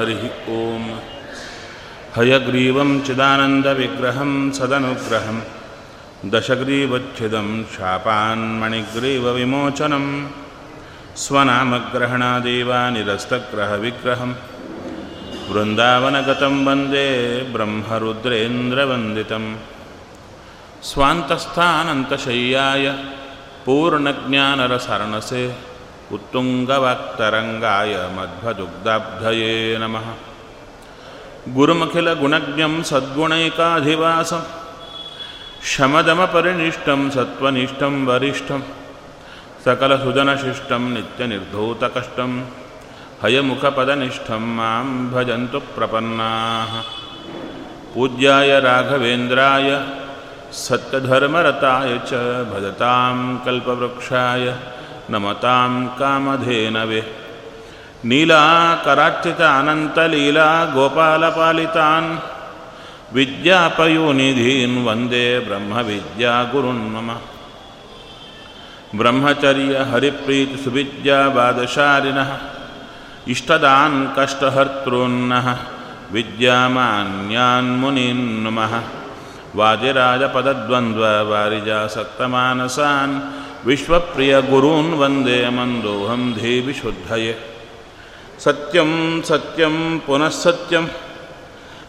हरिः ॐ हयग्रीवं चिदानन्दविग्रहं सदनुग्रहं। दशग्रीवच्छिदं शापान्मणिग्रीवविमोचनं स्वनामग्रहणादेव निरस्तग्रहविग्रहं। वृन्दावनगतं वन्दे ब्रह्मरुद्रेन्द्रवन्दितं। स्वान्तस्थानन्तशय्याय पूर्णज्ञानरसरणसे उत्तुङ्गवाक्तरङ्गाय मध्वदुग्धाब्धये नमः। गुरुमखिलगुणज्ञं सद्गुणैकाधिवासं शमदमपरिनिष्टं सत्त्वनिष्ठं वरिष्ठं सकलसुजनशिष्टं नित्यनिर्धूतकष्टं हयमुखपदनिष्ठं मां भजन्तु प्रपन्नाः। पूज्याय राघवेन्द्राय सत्यधर्मरताय च भजतां कल्पवृक्षाय नमतां कामधेनवे। नीलाकरार्चित अनन्तलीला गोपालपालितान्। विद्यापयोनिधीन् वन्दे ब्रह्मविद्यागुरुन् मम। ब्रह्मचर्यहरिप्रीतिसुविद्याबादशालिनः इष्टदान् कष्टहर्तॄन्नः। विद्यामान्यान् मुनीन् नुमः वादिराजपदद्वन्द्ववारिजासक्तमानसान् विश्वप्रियगुरून् वन्दे मन्दोऽहं धीविशुद्धये सत्यं सत्यं पुनः सत्यं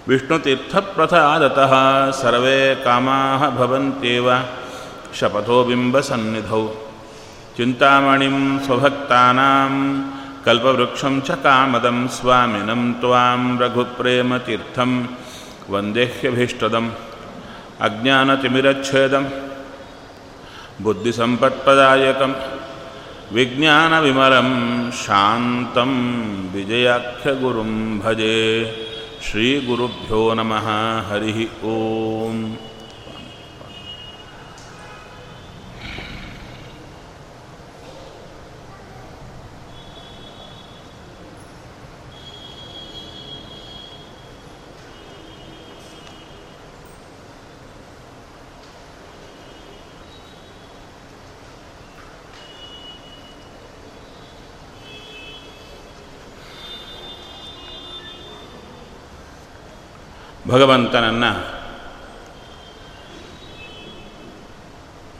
विष्णुतीर्थप्रसादतः सर्वे कामाः भवन्त्येव शपथो बिम्बसन्निधौ चिन्तामणिं स्वभक्तानां कल्पवृक्षं च कामदं स्वामिनं त्वां रघुप्रेमतीर्थं वन्देह्यभीष्टदम् अज्ञानतिमिरच्छेदं बुद्धिसम्पत्प्रदायकं विज्ञानविमलं शान्तं विजयाख्यगुरुं भजे श्रीगुरुभ्यो नमः हरिः ॐ ಭಗವಂತನನ್ನು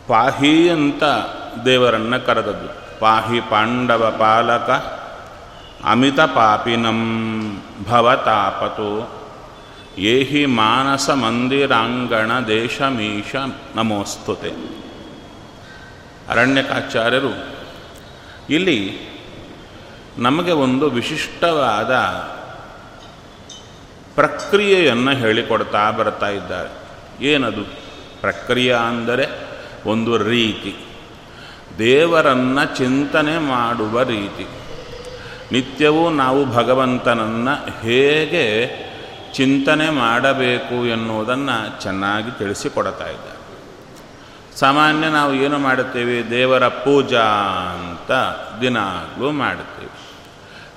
ಪಾಹಿ ಅಂತ ದೇವರನ್ನು ಕರೆದದ್ದು. ಪಾಹಿ ಪಾಂಡವ ಪಾಲಕ ಅಮಿತ ಪಾಪಿನಂ ಭವತಾಪತು. ಏಹಿ ಮಾನಸ ಮಂದಿರಾಂಗಣ ದೇಶಮೀಶ ನಮೋಸ್ತುತೆ. ಅರಣ್ಯಕಾಚಾರ್ಯರು, ಇಲ್ಲಿ ನಮಗೆ ಒಂದು ವಿಶಿಷ್ಟವಾದ ಪ್ರಕ್ರಿಯೆಯನ್ನು ಹೇಳಿಕೊಡ್ತಾ ಬರ್ತಾ ಇದ್ದಾರೆ. ಏನದು? ಪ್ರಕ್ರಿಯೆ ಅಂದರೆ ಒಂದು ರೀತಿ. ದೇವರನ್ನು ಚಿಂತನೆ ಮಾಡುವ ರೀತಿ. ನಿತ್ಯವೂ ನಾವು ಭಗವಂತನನ್ನು ಹೇಗೆ ಚಿಂತನೆ ಮಾಡಬೇಕು ಎನ್ನುವುದನ್ನು ಚೆನ್ನಾಗಿ ತಿಳಿಸಿಕೊಡ್ತಾ ಇದ್ದಾರೆ. ಸಾಮಾನ್ಯ ನಾವು ಏನು ಮಾಡುತ್ತೇವೆ? ದೇವರ ಪೂಜಾ ಅಂತ ದಿನಾಗಲೂ ಮಾಡುತ್ತೇವೆ.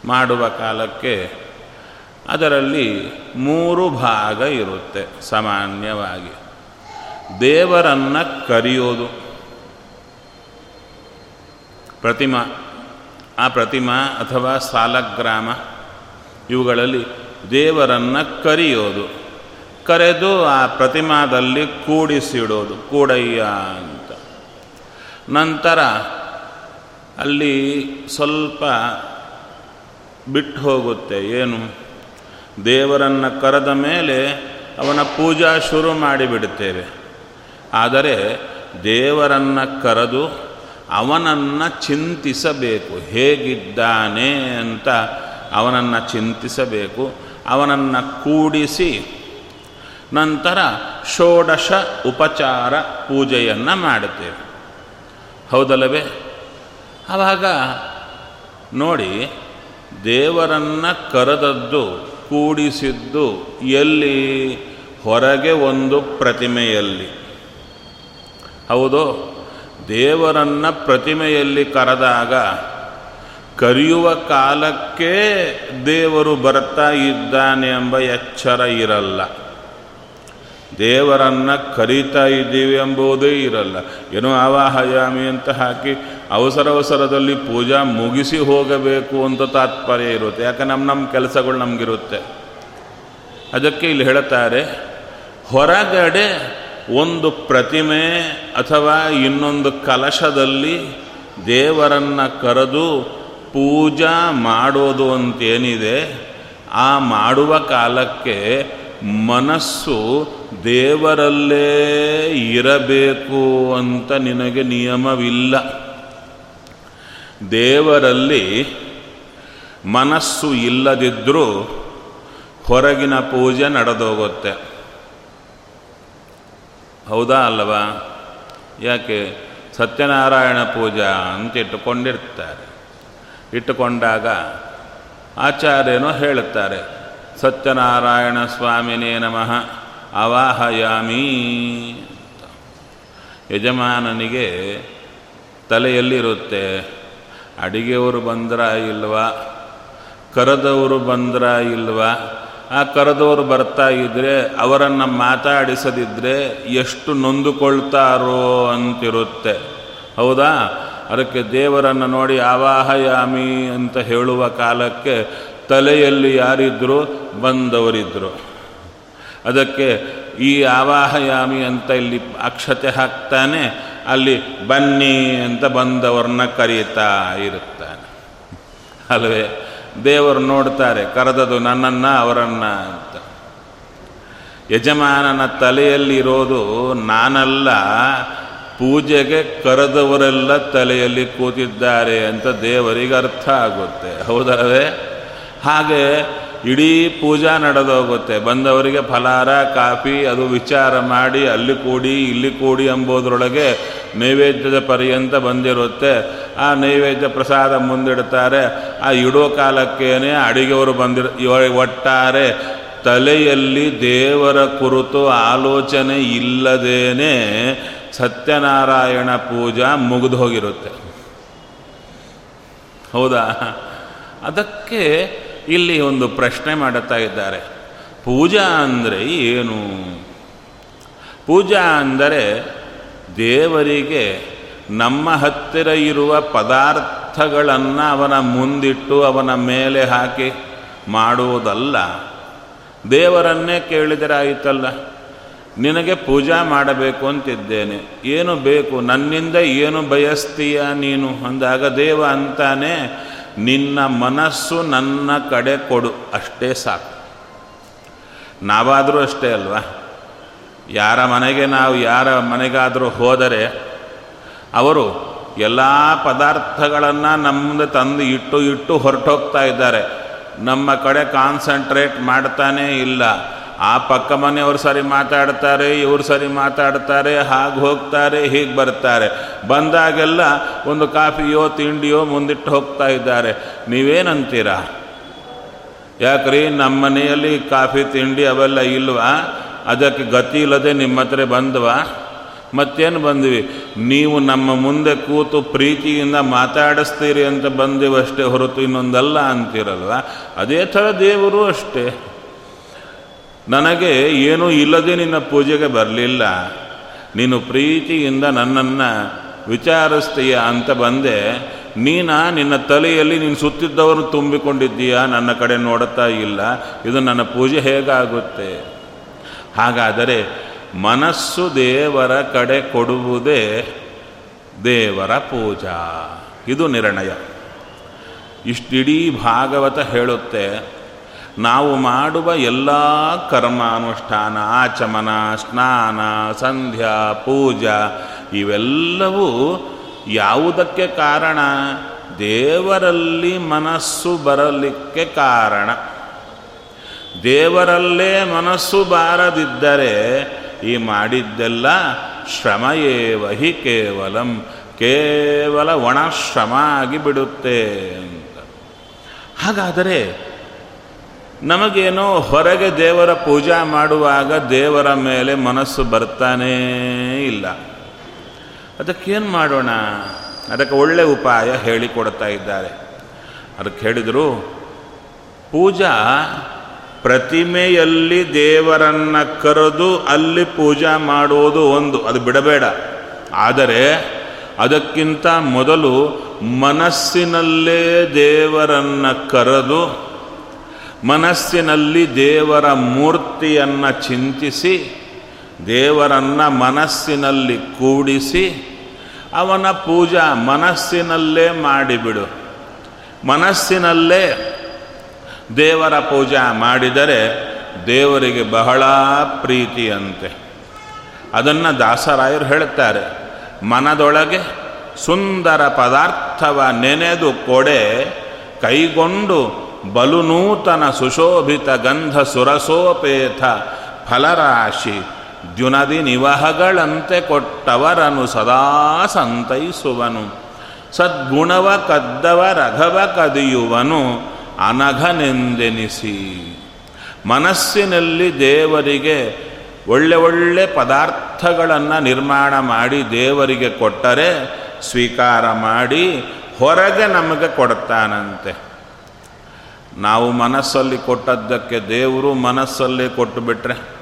ಮಾಡುವ ಕಾಲಕ್ಕೆ ಅದರಲ್ಲಿ ಮೂರು ಭಾಗ ಇರುತ್ತೆ ಸಾಮಾನ್ಯವಾಗಿ. ದೇವರನ್ನು ಕರೆಯೋದು. ಪ್ರತಿಮಾ, ಆ ಪ್ರತಿಮಾ ಅಥವಾ ಸಾಲಗ್ರಾಮ, ಇವುಗಳಲ್ಲಿ ದೇವರನ್ನು ಕರೆಯೋದು. ಕರೆದು ಆ ಪ್ರತಿಮಾದಲ್ಲಿ ಕೂಡಿಸಿಡೋದು, ಕೂಡಯ್ಯ ಅಂತ. ನಂತರ ಅಲ್ಲಿ ಸ್ವಲ್ಪ ಬಿಟ್ಟು ಹೋಗುತ್ತೆ, ಏನು? ದೇವರನ್ನು ಕರೆದ ಮೇಲೆ ಅವನ ಪೂಜಾ ಶುರು ಮಾಡಿಬಿಡುತ್ತೇವೆ. ಆದರೆ ದೇವರನ್ನು ಕರೆದು ಅವನನ್ನು ಚಿಂತಿಸಬೇಕು. ಹೇಗಿದ್ದಾನೆ ಅಂತ ಅವನನ್ನು ಚಿಂತಿಸಬೇಕು. ಅವನನ್ನು ಕೂಡಿಸಿ ನಂತರ ಷೋಡಶ ಉಪಚಾರ ಪೂಜೆಯನ್ನು ಮಾಡುತ್ತೇವೆ. ಹೌದಲ್ಲವೇ? ಆವಾಗ ನೋಡಿ ದೇವರನ್ನು ಕರೆದದ್ದು ಕೂಡಿಸಿದ್ದು ಎಲ್ಲಿ? ಹೊರಗೆ ಒಂದು ಪ್ರತಿಮೆಯಲ್ಲಿ. ಹೌದು, ದೇವರನ್ನು ಪ್ರತಿಮೆಯಲ್ಲಿ ಕರೆದಾಗ ಕರೆಯುವ ಕಾಲಕ್ಕೆ ದೇವರು ಬರ್ತಾ ಇದ್ದಾನೆ ಎಂಬ ಎಚ್ಚರ ಇರಲ್ಲ. ದೇವರನ್ನು ಕರೀತಾ ಇದ್ದೀವಿ ಎಂಬುದೇ ಇರಲ್ಲ. ಏನೋ ಆವಾಹಯಾಮಿ ಅಂತ ಹಾಕಿ ಅವಸರ ಅವಸರದಲ್ಲಿ ಪೂಜಾ ಮುಗಿಸಿ ಹೋಗಬೇಕು ಅಂತ ತಾತ್ಪರ್ಯ ಇರುತ್ತೆ. ಯಾಕೆ ನಮ್ಮ ನಮ್ಮ ಕೆಲಸಗಳು ನಮಗಿರುತ್ತೆ. ಅದಕ್ಕೆ ಇಲ್ಲಿ ಹೇಳುತ್ತಾರೆ ಹೊರಗಡೆ ಒಂದು ಪ್ರತಿಮೆ ಅಥವಾ ಇನ್ನೊಂದು ಕಲಶದಲ್ಲಿ ದೇವರನ್ನು ಕರೆದು ಪೂಜಾ ಮಾಡೋದು ಅಂತೇನಿದೆ, ಆ ಮಾಡುವ ಕಾಲಕ್ಕೆ ಮನಸ್ಸು ದೇವರಲ್ಲೇ ಇರಬೇಕು ಅಂತ ನಿನಗೆ ನಿಯಮವಿಲ್ಲ. ದೇವರಲ್ಲಿ ಮನಸ್ಸು ಇಲ್ಲದಿದ್ದರೂ ಹೊರಗಿನ ಪೂಜೆ ನಡೆದೋಗುತ್ತೆ. ಹೌದಾ ಅಲ್ಲವಾ? ಯಾಕೆ? ಸತ್ಯನಾರಾಯಣ ಪೂಜಾ ಅಂತ ಇಟ್ಟುಕೊಂಡಿರ್ತಾರೆ. ಇಟ್ಟುಕೊಂಡಾಗ ಆಚಾರ್ಯನು ಹೇಳುತ್ತಾರೆ, ಸತ್ಯನಾರಾಯಣ ಸ್ವಾಮಿನೇ ನಮಃ. ಅವಾಹಯಾಮಿ. ಯಜಮಾನನಿಗೆ ತಲೆಯಲ್ಲಿರುತ್ತೆ, ಅಡಿಗೆಯವರು ಬಂದ್ರ ಇಲ್ವ, ಕರೆದವರು ಬಂದ್ರ ಇಲ್ವಾ, ಆ ಕರೆದವರು ಬರ್ತಾ ಇದ್ದರೆ ಅವರನ್ನು ಮಾತಾಡಿಸದಿದ್ದರೆ ಎಷ್ಟು ನೊಂದುಕೊಳ್ತಾರೋ ಅಂತಿರುತ್ತೆ. ಹೌದಾ? ಅದಕ್ಕೆ ದೇವರನ್ನು ನೋಡಿ ಆವಾಹಯಾಮಿ ಅಂತ ಹೇಳುವ ಕಾಲಕ್ಕೆ ತಲೆಯಲ್ಲಿ ಯಾರಿದ್ರು ಬಂದವರಿದ್ದರು ಅದಕ್ಕೆ ಈ ಆವಾಹಯಾಮಿ ಅಂತ ಇಲ್ಲಿ ಅಕ್ಷತೆ ಹಾಕ್ತಾನೆ, ಅಲ್ಲಿ ಬನ್ನಿ ಅಂತ ಬಂದವ್ರನ್ನ ಕರೀತಾ ಇರುತ್ತಾನೆ. ಅಲ್ವೇ? ದೇವರು ನೋಡ್ತಾರೆ, ಕರೆದದು ನನ್ನನ್ನು ಅವರನ್ನು ಅಂತ. ಯಜಮಾನನ ತಲೆಯಲ್ಲಿರೋದು ನಾನಲ್ಲ, ಪೂಜೆಗೆ ಕರೆದವರೆಲ್ಲ ತಲೆಯಲ್ಲಿ ಕೂತಿದ್ದಾರೆ ಅಂತ ದೇವರಿಗೆ ಅರ್ಥ ಆಗುತ್ತೆ. ಹೌದಲ್ಲವೇ? ಹಾಗೆ ಇಡೀ ಪೂಜಾ ನಡೆದೋಗುತ್ತೆ. ಬಂದವರಿಗೆ ಫಲಾರ, ಕಾಫಿ, ಅದು ವಿಚಾರ ಮಾಡಿ ಅಲ್ಲಿ ಕೂಡಿ, ಇಲ್ಲಿ ಕೂಡಿ ಎಂಬುದರೊಳಗೆ ನೈವೇದ್ಯದ ಪರ್ಯಂತ ಬಂದಿರುತ್ತೆ. ಆ ನೈವೇದ್ಯ ಪ್ರಸಾದ ಮುಂದಿಡ್ತಾರೆ. ಆ ಇಡೋ ಕಾಲಕ್ಕೇನೆ ಅಡಿಗೆಯವರು ಬಂದಿರ ಒಟ್ಟಾರೆ ತಲೆಯಲ್ಲಿ ದೇವರ ಕುರಿತು ಆಲೋಚನೆ ಇಲ್ಲದೇನೆ ಸತ್ಯನಾರಾಯಣ ಪೂಜಾ ಮುಗಿದು ಹೋಗಿರುತ್ತೆ. ಹೌದಾ? ಅದಕ್ಕೆ ಇಲ್ಲಿ ಒಂದು ಪ್ರಶ್ನೆ ಮಾಡುತ್ತಾ ಇದ್ದಾರೆ. ಪೂಜಾ ಅಂದರೆ ಏನು? ಪೂಜಾ ಅಂದರೆ ದೇವರಿಗೆ ನಮ್ಮ ಹತ್ತಿರ ಇರುವ ಪದಾರ್ಥಗಳನ್ನು ಅವನ ಮುಂದಿಟ್ಟು ಅವನ ಮೇಲೆ ಹಾಕಿ ಮಾಡುವುದಲ್ಲ. ದೇವರನ್ನೇ ಕೇಳಿದರೆ ಆಯಿತಲ್ಲ ನಿನಗೆ ಪೂಜಾ ಮಾಡಬೇಕು ಅಂತಿದ್ದೇನೆ. ಏನು ಬೇಕು? ನನ್ನಿಂದ ಏನು ಬಯಸ್ತೀಯ ನೀನು? ಅಂದಾಗ ದೇವ ಅಂತಾನೆ ನಿನ್ನ ಮನಸ್ಸು ನನ್ನ ಕಡೆ ಕೊಡು. ಅಷ್ಟೇ ಸಾಕು. ನಾವಾದರೂ ಅಷ್ಟೇ ಅಲ್ವಾ? ಯಾರ ಮನೆಗೆ ನಾವು ಯಾರ ಮನೆಗಾದರೂ ಹೋದರೆ ಅವರು ಎಲ್ಲ ಪದಾರ್ಥಗಳನ್ನು ನಮ್ಮದು ತಂದು ಇಟ್ಟು ಇಟ್ಟು ಹೊರಟೋಗ್ತಾ ಇದ್ದಾರೆ. ನಮ್ಮ ಕಡೆ ಕಾನ್ಸಂಟ್ರೇಟ್ ಮಾಡ್ತಾನೇ ಇಲ್ಲ. ಆ ಪಕ್ಕ ಮನೆಯವರು ಸರಿ ಮಾತಾಡ್ತಾರೆ, ಇವರು ಸರಿ ಮಾತಾಡ್ತಾರೆ, ಹಾಗೆ ಹೋಗ್ತಾರೆ, ಹೀಗೆ ಬರ್ತಾರೆ. ಬಂದಾಗೆಲ್ಲ ಒಂದು ಕಾಫಿಯೋ ತಿಂಡಿಯೋ ಮುಂದಿಟ್ಟು ಹೋಗ್ತಾ ಇದ್ದಾರೆ. ನೀವೇನಂತೀರ? ಯಾಕ್ರಿ ನಮ್ಮ ಮನೆಯಲ್ಲಿ ಕಾಫಿ, ತಿಂಡಿ ಅವೆಲ್ಲ ಇಲ್ವಾ? ಅದಕ್ಕೆ ಗತಿ ಇಲ್ಲದೆ ನಿಮ್ಮ ಹತ್ರ ಬಂದ್ವಾ? ಮತ್ತೇನು ಬಂದ್ವಿ? ನೀವು ನಮ್ಮ ಮುಂದೆ ಕೂತು ಪ್ರೀತಿಯಿಂದ ಮಾತಾಡಿಸ್ತೀರಿ ಅಂತ ಬಂದಿವಷ್ಟೇ ಹೊರತು ಇನ್ನೊಂದಲ್ಲ ಅಂತೀರಲ್ವ? ಅದೇ ಥರ ದೇವರು ಅಷ್ಟೇ. ನನಗೆ ಏನೂ ಇಲ್ಲದೆ ನಿನ್ನ ಪೂಜೆಗೆ ಬರಲಿಲ್ಲ. ನೀನು ಪ್ರೀತಿಯಿಂದ ನನ್ನನ್ನು ವಿಚಾರಿಸ್ತೀಯ ಅಂತ ಬಂದೆ. ನೀನ ನಿನ್ನ ತಲೆಯಲ್ಲಿ ನೀನು ಸುತ್ತಿದ್ದವರು ತುಂಬಿಕೊಂಡಿದ್ದೀಯಾ? ನನ್ನ ಕಡೆ ನೋಡುತ್ತಾ ಇಲ್ಲ. ಇದು ನನ್ನ ಪೂಜೆ ಹೇಗಾಗುತ್ತೆ? ಹಾಗಾದರೆ ಮನಸ್ಸು ದೇವರ ಕಡೆ ಕೊಡುವುದೇ ದೇವರ ಪೂಜಾ. ಇದು ನಿರ್ಣಯ. ಇಷ್ಟಿಡೀ ಭಾಗವತ ಹೇಳುತ್ತೆ ನಾವು ಮಾಡುವ ಎಲ್ಲ ಕರ್ಮಾನುಷ್ಠಾನ, ಆಚಮನ, ಸ್ನಾನ, ಸಂಧ್ಯಾ, ಪೂಜಾ, ಇವೆಲ್ಲವೂ ಯಾವುದಕ್ಕೆ ಕಾರಣ? ದೇವರಲ್ಲಿ ಮನಸ್ಸು ಬರಲಿಕ್ಕೆ ಕಾರಣ. ದೇವರಲ್ಲೇ ಮನಸ್ಸು ಬಾರದಿದ್ದರೆ ಈ ಮಾಡಿದ್ದೆಲ್ಲ ಶ್ರಮಯೇವ ಹಿ ಕೇವಲಂ, ಕೇವಲ ಒಣ ಶ್ರಮ ಆಗಿ ಬಿಡುತ್ತೆ ಅಂತ. ಹಾಗಾದರೆ ನಮಗೇನೋ ಹೊರಗೆ ದೇವರ ಪೂಜಾ ಮಾಡುವಾಗ ದೇವರ ಮೇಲೆ ಮನಸ್ಸು ಬರ್ತಾನೇ ಇಲ್ಲ. ಅದಕ್ಕೇನು ಮಾಡೋಣ? ಅದಕ್ಕೆ ಒಳ್ಳೆ ಉಪಾಯ ಹೇಳಿಕೊಡ್ತಾ ಇದ್ದಾರೆ. ಅದಕ್ಕೆ ಹೇಳಿದರು, ಪೂಜಾ ಪ್ರತಿಮೆಯಲ್ಲಿ ದೇವರನ್ನು ಕರೆದು ಅಲ್ಲಿ ಪೂಜಾ ಮಾಡುವುದು ಒಂದು, ಅದು ಬಿಡಬೇಡ. ಆದರೆ ಅದಕ್ಕಿಂತ ಮೊದಲು ಮನಸ್ಸಿನಲ್ಲೇ ದೇವರನ್ನು ಕರೆದು ಮನಸ್ಸಿನಲ್ಲಿ ದೇವರ ಮೂರ್ತಿಯನ್ನು ಚಿಂತಿಸಿ, ದೇವರನ್ನು ಮನಸ್ಸಿನಲ್ಲಿ ಕೂಡಿಸಿ, ಅವನ ಪೂಜಾ ಮನಸ್ಸಿನಲ್ಲೇ ಮಾಡಿಬಿಡು. ಮನಸ್ಸಿನಲ್ಲೇ ದೇವರ ಪೂಜಾ ಮಾಡಿದರೆ ದೇವರಿಗೆ ಬಹಳ ಪ್ರೀತಿಯಂತೆ. ಅದನ್ನು ದಾಸರಾಯರು ಹೇಳುತ್ತಾರೆ, ಮನದೊಳಗೆ ಸುಂದರ ಪದಾರ್ಥವ ನೆನೆದು ಕೊಡೆ, ಕೈಗೊಂಡು ಬಲು ನೂತನ ಸುಶೋಭಿತ ಗಂಧ ಸುರಸೋಪೇತ ಫಲರಾಶಿ ದ್ಯುನದಿ ನಿವಹಗಳಂತೆ ಕೊಟ್ಟವರನು ಸದಾ ಸಂತೈಸುವನು. ಸದ್ಗುಣವ ಕದ್ದವ ರಘವ ಕದಿಯುವನು ಅನಘನೆಂದೆನಿಸಿ. ಮನಸ್ಸಿನಲ್ಲಿ ದೇವರಿಗೆ ಒಳ್ಳೆ ಒಳ್ಳೆ ಪದಾರ್ಥಗಳನ್ನು ನಿರ್ಮಾಣ ಮಾಡಿ ದೇವರಿಗೆ ಕೊಟ್ಟರೆ ಸ್ವೀಕಾರ ಮಾಡಿ ಹೊರಗೆ ನಮಗೆ ಕೊಡ್ತಾನಂತೆ. ನಾವು ಮನಸ್ಸಲ್ಲಿ ಕೊಟ್ಟದ್ದಕ್ಕೆ ದೇವರು ಮನಸ್ಸಲ್ಲಿ ಕೊಟ್ಟು ಬಿಟ್ರೆ?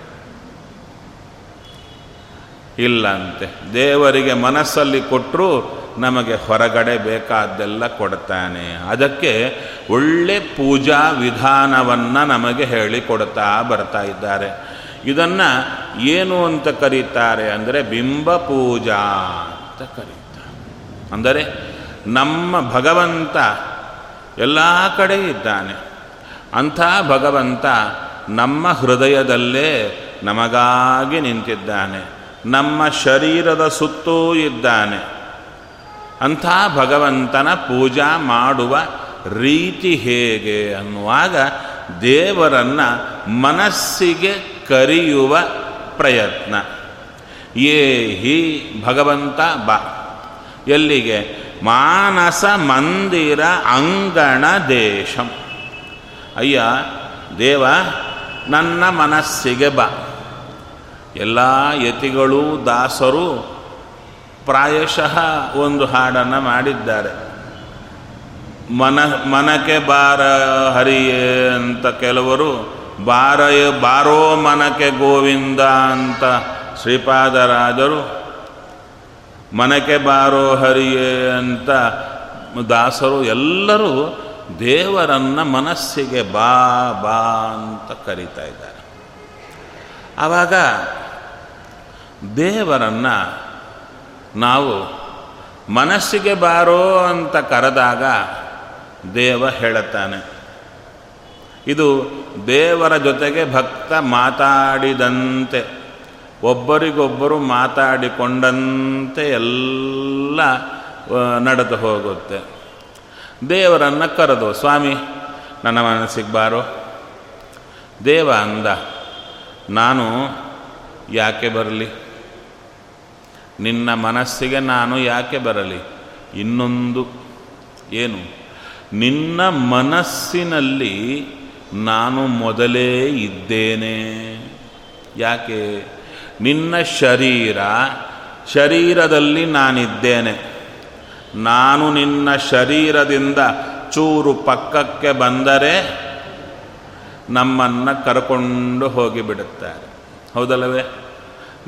ಇಲ್ಲಂತೆ. ದೇವರಿಗೆ ಮನಸ್ಸಲ್ಲಿ ಕೊಟ್ಟರು ನಮಗೆ ಹೊರಗಡೆ ಬೇಕಾದ್ದೆಲ್ಲ ಕೊಡ್ತಾನೆ. ಅದಕ್ಕೆ ಒಳ್ಳೆ ಪೂಜಾ ವಿಧಾನವನ್ನು ನಮಗೆ ಹೇಳಿಕೊಡ್ತಾ ಬರ್ತಾ ಇದ್ದಾರೆ. ಇದನ್ನು ಏನು ಅಂತ ಕರೀತಾರೆ ಅಂದರೆ ಬಿಂಬ ಪೂಜಾ ಅಂತ ಕರೀತಾರೆ. ಅಂದರೆ ನಮ್ಮ ಭಗವಂತ ಎಲ್ಲ ಕಡೆ ಇದ್ದಾನೆ. ಅಂಥ ಭಗವಂತ ನಮ್ಮ ಹೃದಯದಲ್ಲೇ ನಮಗಾಗಿ ನಿಂತಿದ್ದಾನೆ. ನಮ್ಮ ಶರೀರದ ಸುತ್ತೂ ಇದ್ದಾನೆ. ಅಂಥ ಭಗವಂತನ ಪೂಜಾ ಮಾಡುವ ರೀತಿ ಹೇಗೆ ಅನ್ನುವಾಗ ದೇವರನ್ನು ಮನಸ್ಸಿಗೆ ಕರೆಯುವ ಪ್ರಯತ್ನ. ಏ ಹಿ ಭಗವಂತ ಬಾ. ಎಲ್ಲಿಗೆ? ಮಾನಸ ಮಂದಿರ ಅಂಗಣ ದೇಶಂ. ಅಯ್ಯ, ದೇವ, ನನ್ನ ಮನಸ್ಸಿಗೆ ಬಾ. ಎಲ್ಲ ಯತಿಗಳು ದಾಸರು ಪ್ರಾಯಶಃ ಒಂದು ಹಾಡನ್ನು ಮಾಡಿದ್ದಾರೆ. ಮನ, ಮನಕ್ಕೆ ಬಾರ ಹರಿಯೇ ಅಂತ ಕೆಲವರು, ಬಾರಯ, ಬಾರೋ ಮನಕ್ಕೆ ಗೋವಿಂದ ಅಂತ ಶ್ರೀಪಾದರಾಜರು ಮನಕ್ಕೆ ಬಾರೋ ಹರಿಯೇ ಅಂತ ದಾಸರು ಎಲ್ಲರೂ ದೇವರನ್ನ ಮನಸ್ಸಿಗೆ ಬಾ ಬಾ ಅಂತ ಕರೀತಾ ಇದ್ದಾರೆ. ಆವಾಗ ದೇವರನ್ನು ನಾವು ಮನಸ್ಸಿಗೆ ಬಾರೋ ಅಂತ ಕರೆದಾಗ ದೇವ ಹೇಳುತ್ತಾನೆ. ಇದು ದೇವರ ಜೊತೆಗೆ ಭಕ್ತ ಮಾತಾಡಿದಂತೆ. ಒಬ್ಬರಿಗೊಬ್ಬರು ಮಾತಾಡಿಕೊಂಡಂತೆ ಎಲ್ಲ ನಡೆದು ಹೋಗುತ್ತೆ. ದೇವರನ್ನು ಕರೆದು, ಸ್ವಾಮಿ, ನನ್ನ ಮನಸ್ಸಿಗೆ ಬಾರೋ. ದೇವ ಅಂದ, ನಾನು ಯಾಕೆ ಬರಲಿ? ನಿನ್ನ ಮನಸ್ಸಿಗೆ ನಾನು ಯಾಕೆ ಬರಲಿ? ಇನ್ನೊಂದು ಏನು? ನಿನ್ನ ಮನಸ್ಸಿನಲ್ಲಿ ನಾನು ಮೊದಲೇ ಇದ್ದೇನೆ. ಯಾಕೆ? ನಿನ್ನ ಶರೀರ, ಶರೀರದಲ್ಲಿ ನಾನಿದ್ದೇನೆ. ನಾನು ನಿನ್ನ ಶರೀರದಿಂದ ಚೂರು ಪಕ್ಕಕ್ಕೆ ಬಂದರೆ ನಮ್ಮನ್ನು ಕರ್ಕೊಂಡು ಹೋಗಿಬಿಡುತ್ತಾರೆ. ಹೌದಲ್ಲವೇ?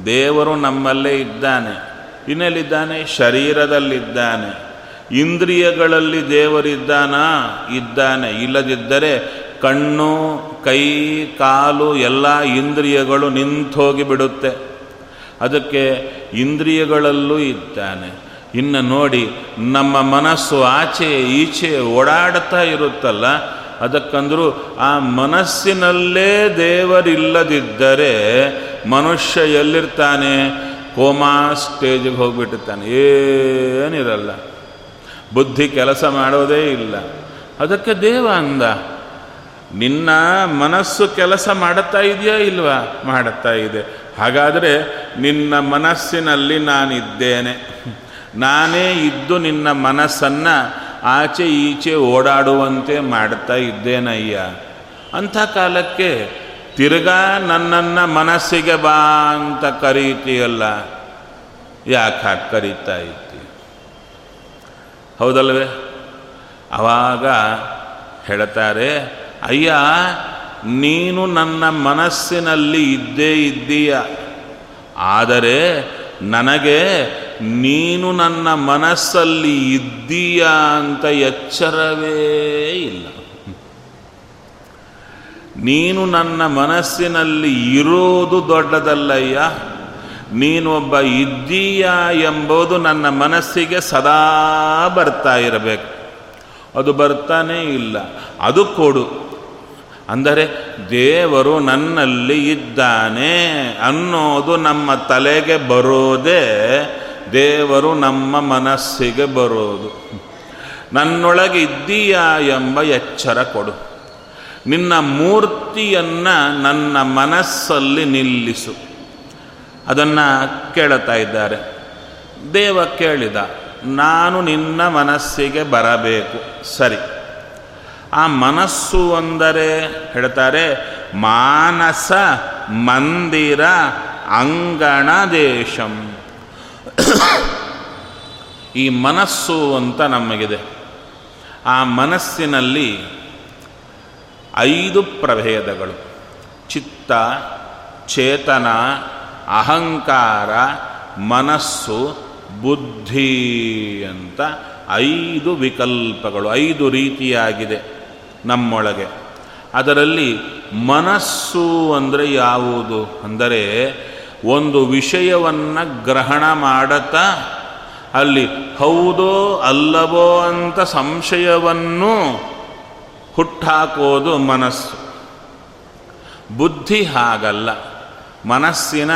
ದೇವರು ನಮ್ಮಲ್ಲೇ ಇದ್ದಾನೆ. ಇನ್ನೆಲ್ಲಿದ್ದಾನೆ? ಶರೀರದಲ್ಲಿದ್ದಾನೆ. ಇಂದ್ರಿಯಗಳಲ್ಲಿ ದೇವರಿದ್ದಾನಾ? ಇದ್ದಾನೆ. ಇಲ್ಲದಿದ್ದರೆ ಕಣ್ಣು, ಕೈ, ಕಾಲು ಎಲ್ಲ ಇಂದ್ರಿಯಗಳು ನಿಂತೋಗಿ ಬಿಡುತ್ತೆ. ಅದಕ್ಕೆ ಇಂದ್ರಿಯಗಳಲ್ಲೂ ಇದ್ದಾನೆ. ಇನ್ನು ನೋಡಿ, ನಮ್ಮ ಮನಸ್ಸು ಆಚೆ ಈಚೆ ಓಡಾಡ್ತಾ ಇರುತ್ತಲ್ಲ, ಅದಕ್ಕಂದರೂ ಆ ಮನಸ್ಸಿನಲ್ಲೇ ದೇವರಿಲ್ಲದಿದ್ದರೆ ಮನುಷ್ಯ ಎಲ್ಲಿರ್ತಾನೆ? ಕೋಮಾ ಸ್ಟೇಜಿಗೆ ಹೋಗಿಬಿಟ್ಟಿರ್ತಾನೆ. ಏನಿರಲ್ಲ. ಬುದ್ಧಿ ಕೆಲಸ ಮಾಡೋದೇ ಇಲ್ಲ. ಅದಕ್ಕೆ ದೇವ ಅಂದ. ನಿನ್ನ ಮನಸ್ಸು ಕೆಲಸ ಮಾಡುತ್ತಾ ಇದೆಯಾ ಇಲ್ವಾ? ಮಾಡುತ್ತಾ ಇದೆ. ಹಾಗಾದರೆ ನಿನ್ನ ಮನಸ್ಸಿನಲ್ಲಿ ನಾನಿದ್ದೇನೆ. ನಾನೇ ಇದ್ದು ನಿನ್ನ ಮನಸ್ಸನ್ನು ಆಚೆ ಈಚೆ ಓಡಾಡುವಂತೆ ಮಾಡ್ತಾ ಇದ್ದೇನಯ್ಯ? ಅಂಥ ಕಾಲಕ್ಕೆ ತಿರ್ಗಾ ನನ್ನನ್ನು ಮನಸ್ಸಿಗೆ ಬಾ ಅಂತ ಕರೀತೀಯಲ್ಲ? ಯಾಕೆ ಹಾಗೆ ಕರೀತಾ ಇದ್ದಿ? ಹೌದಲ್ವೇ? ಆವಾಗ ಹೇಳ್ತಾರೆ ಅಯ್ಯ, ನೀನು ನನ್ನ ಮನಸ್ಸಿನಲ್ಲಿ ಇದ್ದೇ ಇದ್ದೀಯ. ಆದರೆ ನನಗೆ ನೀನು ನನ್ನ ಮನಸ್ಸಲ್ಲಿ ಇದ್ದೀಯ ಅಂತ ಎಚ್ಚರವೇ ಇಲ್ಲ. ನೀನು ನನ್ನ ಮನಸ್ಸಿನಲ್ಲಿ ಇರೋದು ದೊಡ್ಡದಲ್ಲಯ್ಯ. ನೀನು ಒಬ್ಬ ಇದ್ದೀಯ ಎಂಬುದು ನನ್ನ ಮನಸ್ಸಿಗೆ ಸದಾ ಬರ್ತಾ ಇರಬೇಕು. ಅದು ಬರ್ತಾನೇ ಇಲ್ಲ. ಅದು ಕೊಡು. ಅಂದರೆ ದೇವರು ನನ್ನಲ್ಲಿ ಇದ್ದಾನೆ ಅನ್ನೋದು ನಮ್ಮ ತಲೆಗೆ ಬರೋದೇ ದೇವರು ನಮ್ಮ ಮನಸ್ಸಿಗೆ ಬರೋದು. ನನ್ನೊಳಗೆ ಇದ್ದೀಯಾ ಎಂಬ ಎಚ್ಚರ ಕೊಡು. ನಿನ್ನ ಮೂರ್ತಿಯನ್ನು ನನ್ನ ಮನಸ್ಸಲ್ಲಿ ನಿಲ್ಲಿಸು. ಅದನ್ನು ಕೇಳುತ್ತಾ ಇದ್ದಾರೆ. ದೇವ ಕೇಳಿದ, ನಾನು ನಿನ್ನ ಮನಸ್ಸಿಗೆ ಬರಬೇಕು. ಸರಿ. ಆ ಮನಸ್ಸು ಅಂದರೆ ಹೇಳ್ತಾರೆ ಮಾನಸ ಮಂದಿರ ಅಂಗಣ ದೇಶಂ. ಈ ಮನಸ್ಸು ಅಂತ ನಮಗಿದೆ. ಆ ಮನಸ್ಸಿನಲ್ಲಿ ಐದು ಪ್ರಭೇದಗಳು. ಚಿತ್ತ, ಚೇತನ, ಅಹಂಕಾರ, ಮನಸ್ಸು, ಬುದ್ಧಿ ಅಂತ ಐದು ವಿಕಲ್ಪಗಳು, ಐದು ರೀತಿಯಾಗಿದೆ. ನಮ್ಮೊಳಗೆ. ಅದರಲ್ಲಿ ಮನಸ್ಸು ಅಂದರೆ ಯಾವುದು? ಅಂದರೆ ಒಂದು ವಿಷಯವನ್ನು ಗ್ರಹಣ ಮಾಡುತ್ತಾ ಅಲ್ಲಿ ಹೌದೋ ಅಲ್ಲವೋ ಅಂತ ಸಂಶಯವನ್ನು ಹುಟ್ಟಾಕೋದು ಮನಸ್ಸು. ಬುದ್ಧಿ ಹಾಗಲ್ಲ. ಮನಸ್ಸಿನ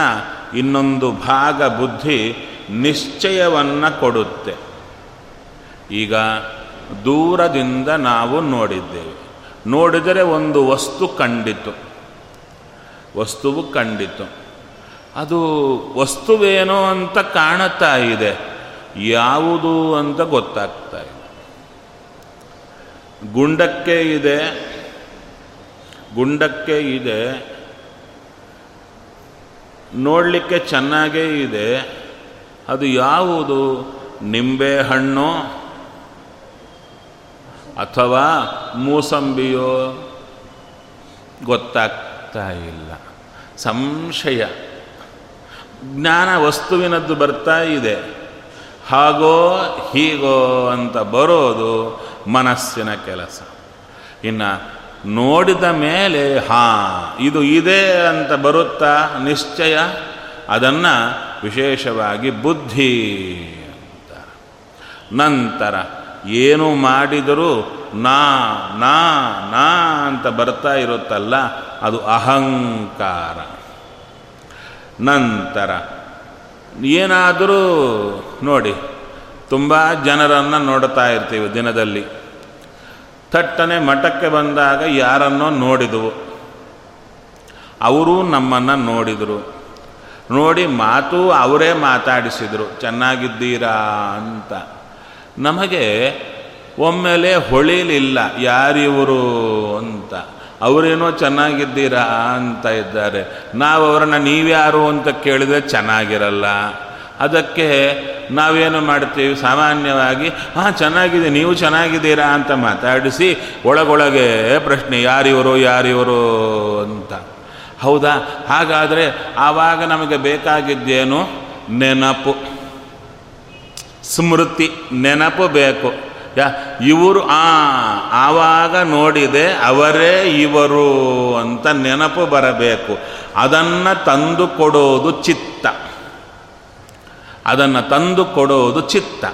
ಇನ್ನೊಂದು ಭಾಗ ಬುದ್ಧಿ ನಿಶ್ಚಯವನ್ನು ಕೊಡುತ್ತೆ. ಈಗ ದೂರದಿಂದ ನಾವು ನೋಡಿದ್ದೇವೆ. ನೋಡಿದರೆ ಒಂದು ವಸ್ತು ಕಂಡಿತು. ವಸ್ತುವು ಕಂಡಿತು. ಅದು ವಸ್ತುವೇನೋ ಅಂತ ಕಾಣುತ್ತಾ ಇದೆ. ಯಾವುದು ಅಂತ ಗೊತ್ತಾಗ್ತಾ ಇದೆ ಗುಂಡಕ್ಕೆ ಇದೆ. ಗುಂಡಕ್ಕೆ ಇದೆ. ನೋಡಲಿಕ್ಕೆ ಚೆನ್ನಾಗೇ ಇದೆ. ಅದು ಯಾವುದು? ನಿಂಬೆ ಹಣ್ಣು. ಅಥವಾ ಮೂಸಂಬಿಯೋ ಗೊತ್ತಾಗ್ತಾ ಇಲ್ಲ. ಸಂಶಯ. ಜ್ಞಾನ ವಸ್ತುವಿನದ್ದು ಬರ್ತಾ ಇದೆ. ಹಾಗೋ ಹೀಗೋ ಅಂತ ಬರೋದು ಮನಸ್ಸಿನ ಕೆಲಸ. ಇನ್ನು ನೋಡಿದ ಮೇಲೆ, ಹಾ, ಇದು ಇದೆ ಅಂತ ಬರುತ್ತಾ ನಿಶ್ಚಯ? ಅದನ್ನು ವಿಶೇಷವಾಗಿ ಬುದ್ಧಿ ಅಂತ. ನಂತರ ಏನು ಮಾಡಿದರೂ ನಾ ನಾ ನಾ ಅಂತ ಬರ್ತಾ ಇರುತ್ತಲ್ಲ, ಅದು ಅಹಂಕಾರ. ನಂತರ, ಏನಾದರೂ ನೋಡಿ, ತುಂಬ ಜನರನ್ನು ನೋಡ್ತಾ ಇರ್ತೀವಿ ದಿನದಲ್ಲಿ. ಥಟ್ಟನೆ ಮಠಕ್ಕೆ ಬಂದಾಗ ಯಾರನ್ನೋ ನೋಡಿದವು. ಅವರು ನಮ್ಮನ್ನು ನೋಡಿದರು. ನೋಡಿ ಮಾತು ಅವರೇ ಮಾತಾಡಿಸಿದರು. ಚೆನ್ನಾಗಿದ್ದೀರಾ ಅಂತ. ನಮಗೆ ಒಮ್ಮೆಲೆ ಹೊಳಿಲಿಲ್ಲ, ಯಾರಿವರು ಅಂತ. ಅವರೇನೋ ಚೆನ್ನಾಗಿದ್ದೀರಾ ಅಂತ ಇದ್ದಾರೆ. ನಾವು ಅವರನ್ನು ನೀವ್ಯಾರು ಅಂತ ಕೇಳಿದ್ರೆ ಚೆನ್ನಾಗಿರಲ್ಲ. ಅದಕ್ಕೆ ನಾವೇನು ಮಾಡ್ತೀವಿ? ಸಾಮಾನ್ಯವಾಗಿ, ಹಾಂ, ಚೆನ್ನಾಗಿದೆ, ನೀವು ಚೆನ್ನಾಗಿದ್ದೀರಾ? ಅಂತ ಮಾತಾಡಿಸಿ ಒಳಗೊಳಗೆ ಪ್ರಶ್ನೆ, ಯಾರಿವರು ಯಾರಿವರು? ಅಂತ. ಹೌದಾ? ಹಾಗಾದರೆ ಆವಾಗ ನಮಗೆ ಬೇಕಾಗಿದ್ದೇನು? ನೆನಪು. ಸ್ಮೃತಿ ನೆನಪು ಬೇಕು ಯಾ, ಇವರು, ಆ, ಆವಾಗ ನೋಡಿದೆ ಅವರೇ ಇವರು ಅಂತ ನೆನಪು ಬರಬೇಕು. ಅದನ್ನು ತಂದು ಕೊಡೋದು ಚಿತ್ತ. ಅದನ್ನು ತಂದು ಕೊಡೋದು ಚಿತ್ತ.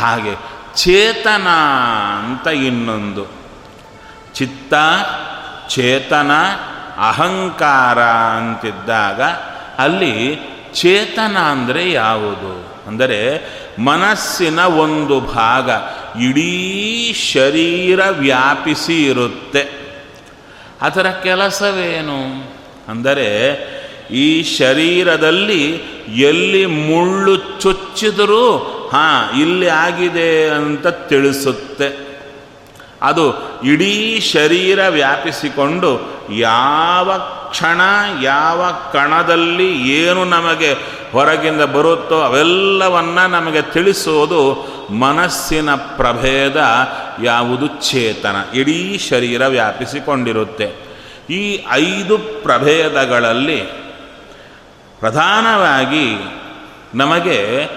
ಹಾಗೆ ಚೇತನ ಅಂತ ಇನ್ನೊಂದು. ಚಿತ್ತ, ಚೇತನ, ಅಹಂಕಾರ ಅಂತಿದ್ದಾಗ ಅಲ್ಲಿ ಚೇತನ ಅಂದರೆ ಯಾವುದು? ಅಂದರೆ ಮನಸ್ಸಿನ ಒಂದು ಭಾಗ ಇಡೀ ಶರೀರ ವ್ಯಾಪಿಸಿ ಇರುತ್ತೆ. ಅದರ ಕೆಲಸವೇನು? ಅಂದರೆ ಈ ಶರೀರದಲ್ಲಿ ಎಲ್ಲಿ ಮುಳ್ಳು ಚುಚ್ಚಿದರೂ, ಹಾಂ, ಇಲ್ಲಿ ಆಗಿದೆ ಅಂತ ತಿಳಿಸುತ್ತೆ. ಅದು ಇಡೀ ಶರೀರ ವ್ಯಾಪಿಸಿಕೊಂಡು ಯಾವ ಕ್ಷಣ ಯಾವ ಕಣದಲ್ಲಿ ಏನು ನಮಗೆ ಹೊರಗಿಂದ ಬರುತ್ತೋ ಅವೆಲ್ಲವನ್ನು ನಮಗೆ ತಿಳಿಸೋದು ಮನಸ್ಸಿನ ಪ್ರಭೇದ, ಯಾವುದು ಚೇತನ. ಇಡೀ ಶರೀರ ವ್ಯಾಪಿಸಿಕೊಂಡಿರುತ್ತೆ. ಈ ಐದು ಪ್ರಭೇದಗಳಲ್ಲಿ ಪ್ರಧಾನವಾಗಿ ನಮಗೆ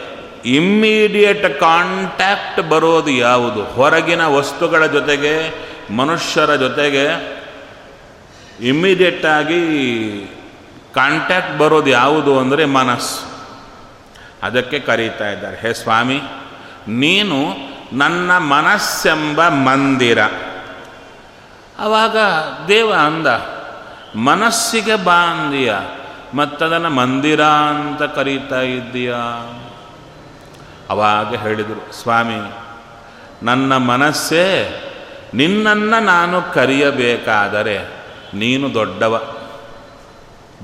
ಇಮ್ಮಿಡಿಯೇಟ್ ಕಾಂಟ್ಯಾಕ್ಟ್ ಬರೋದು ಯಾವುದು? ಹೊರಗಿನ ವಸ್ತುಗಳ ಜೊತೆಗೆ, ಮನುಷ್ಯರ ಜೊತೆಗೆ ಇಮ್ಮಿಡಿಯೇಟಾಗಿ ಕಾಂಟ್ಯಾಕ್ಟ್ ಬರೋದು ಯಾವುದು ಅಂದರೆ ಮನಸ್ಸು. ಅದಕ್ಕೆ ಕರೀತಾ ಇದ್ದಾರೆ. ಹೇ ಸ್ವಾಮಿ, ನೀನು ನನ್ನ ಮನಸ್ಸೆಂಬ ಮಂದಿರ. ಆವಾಗ ದೇವ ಅಂದ, ಮನಸ್ಸಿಗೆ ಬಾಂದಿಯ ಮತ್ತದನ್ನು ಮಂದಿರ ಅಂತ ಕರೀತಾ ಇದ್ದೀಯಾ? ಅವಾಗ ಹೇಳಿದರು, ಸ್ವಾಮಿ, ನನ್ನ ಮನಸ್ಸೇ ನಿನ್ನನ್ನು ನಾನು ಕರೆಯಬೇಕಾದರೆ ನೀನು ದೊಡ್ಡವ.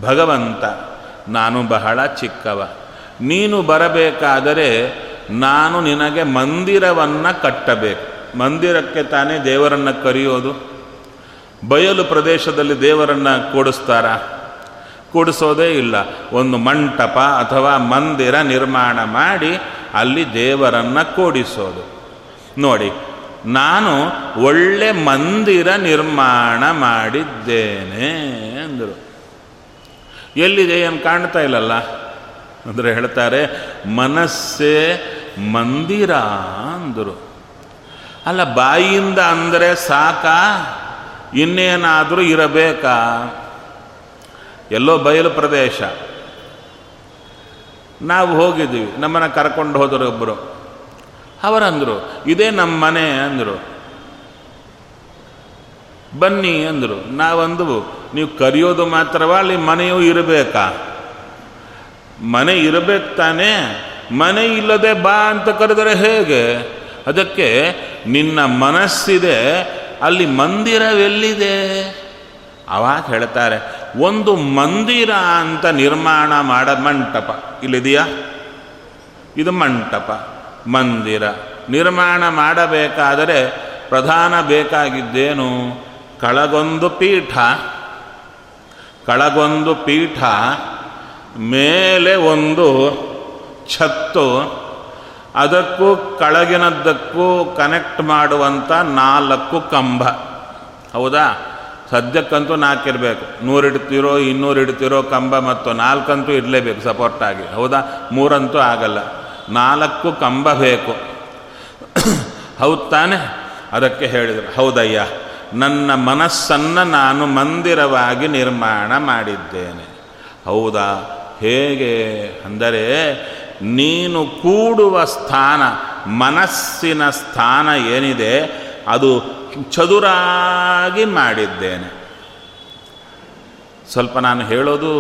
ಭಗವಂತ, ನಾನು ಬಹಳ ಚಿಕ್ಕವ. ನೀನು ಬರಬೇಕಾದರೆ ನಾನು ನಿನಗೆ ಮಂದಿರವನ್ನು ಕಟ್ಟಬೇಕು. ಮಂದಿರಕ್ಕೆ ತಾನೇ ದೇವರನ್ನು ಕರೆಯೋದು. ಬಯಲು ಪ್ರದೇಶದಲ್ಲಿ ದೇವರನ್ನು ಕೂಡಿಸ್ತಾರ? ಕೂಡಿಸೋದೇ ಇಲ್ಲ. ಒಂದು ಮಂಟಪ ಅಥವಾ ಮಂದಿರ ನಿರ್ಮಾಣ ಮಾಡಿ ಅಲ್ಲಿ ದೇವರನ್ನು ಕೂಡಿಸೋದು. ನೋಡಿ ನಾನು ಒಳ್ಳೆ ಮಂದಿರ ನಿರ್ಮಾಣ ಮಾಡಿದ್ದೇನೆ ಅಂದರು. ಎಲ್ಲಿದೆ ಏನು ಕಾಣ್ತಾ ಇಲ್ಲಲ್ಲ? ಅಂದರೆ ಹೇಳ್ತಾರೆ, ಮನಸ್ಸೇ ಮಂದಿರ ಅಂದರು. ಅಲ್ಲ ಬಾಯಿಯಿಂದ ಅಂದರೆ ಸಾಕ? ಇನ್ನೇನಾದರೂ ಇರಬೇಕಾ? ಎಲ್ಲೋ ಬಯಲು ಪ್ರದೇಶ. ನಾವು ಹೋಗಿದ್ದೀವಿ. ನಮ್ಮನ್ನು ಕರ್ಕೊಂಡು ಹೋದರು ಒಬ್ಬರು ಅವರಂದರು, ಇದೇ ನಮ್ಮ ಮನೆ ಅಂದರು. ಬನ್ನಿ ಅಂದರು. ನಾವಂದು ನೀವು ಕರೆಯೋದು ಮಾತ್ರವ ಅಲ್ಲಿ ಮನೆಯೂ ಇರಬೇಕಾ? ಮನೆ ಇರಬೇಕು ತಾನೇ, ಮನೆ ಇಲ್ಲದೆ ಬಾ ಅಂತ ಕರೆದರೆ ಹೇಗೆ? ಅದಕ್ಕೆ ನಿನ್ನ ಮನಸ್ಸಿದೆ, ಅಲ್ಲಿ ಮಂದಿರವೆಲ್ಲಿದೆ? ಅವಾಗ ಹೇಳ್ತಾರೆ, ಒಂದು ಮಂದಿರ ಅಂತ ನಿರ್ಮಾಣ ಮಾಡ, ಮಂಟಪ. ಇಲ್ಲಿದೆಯಾ? ಇದು ಮಂಟಪ. ಮಂದಿರ. ನಿರ್ಮಾಣ ಮಾಡಬೇಕಾದರೆ ಪ್ರಧಾನ ಬೇಕಾಗಿದ್ದೇನು? ಕಳಗೊಂದು ಪೀಠ. ಕಳಗೊಂದು ಪೀಠ, ಮೇಲೆ ಒಂದು ಛತ್ತು. ಅದಕ್ಕೂ ಕೆಳಗಿನದ್ದಕ್ಕೂ ಕನೆಕ್ಟ್ ಮಾಡುವಂಥ ನಾಲ್ಕು ಕಂಬ. ಹೌದಾ? ಸದ್ಯಕ್ಕಂತೂ ನಾಲ್ಕಿರಬೇಕು. ನೂರು ಇಡ್ತಿರೋ, ಇನ್ನೂರು ಇಡ್ತಿರೋ ಕಂಬ ಮತ್ತು ನಾಲ್ಕಂತೂ ಇರಲೇಬೇಕು ಸಪೋರ್ಟಾಗಿ ಹೌದಾ? ಮೂರಂತೂ ಆಗಲ್ಲ. ನಾಲ್ಕು ಕಂಬ ಬೇಕು. ಹೌದು ತಾನೆ? ಅದಕ್ಕೆ ಹೇಳಿದರು, ಹೌದಯ್ಯ, ನನ್ನ ಮನಸ್ಸನ್ನು ನಾನು ಮಂದಿರವಾಗಿ ನಿರ್ಮಾಣ ಮಾಡಿದ್ದೇನೆ. ಹೌದಾ? ಹೇಗೆ? ಅಂದರೆ, ನೀನು ಕೂಡುವ ಸ್ಥಾನ, ಮನಸ್ಸಿನ ಸ್ಥಾನ ಏನಿದೆ, ಅದು ಚದುರಾಗಿ ಮಾಡಿದ್ದೇನೆ. ಸ್ವಲ್ಪ ನಾನು ಹೇಳೋದು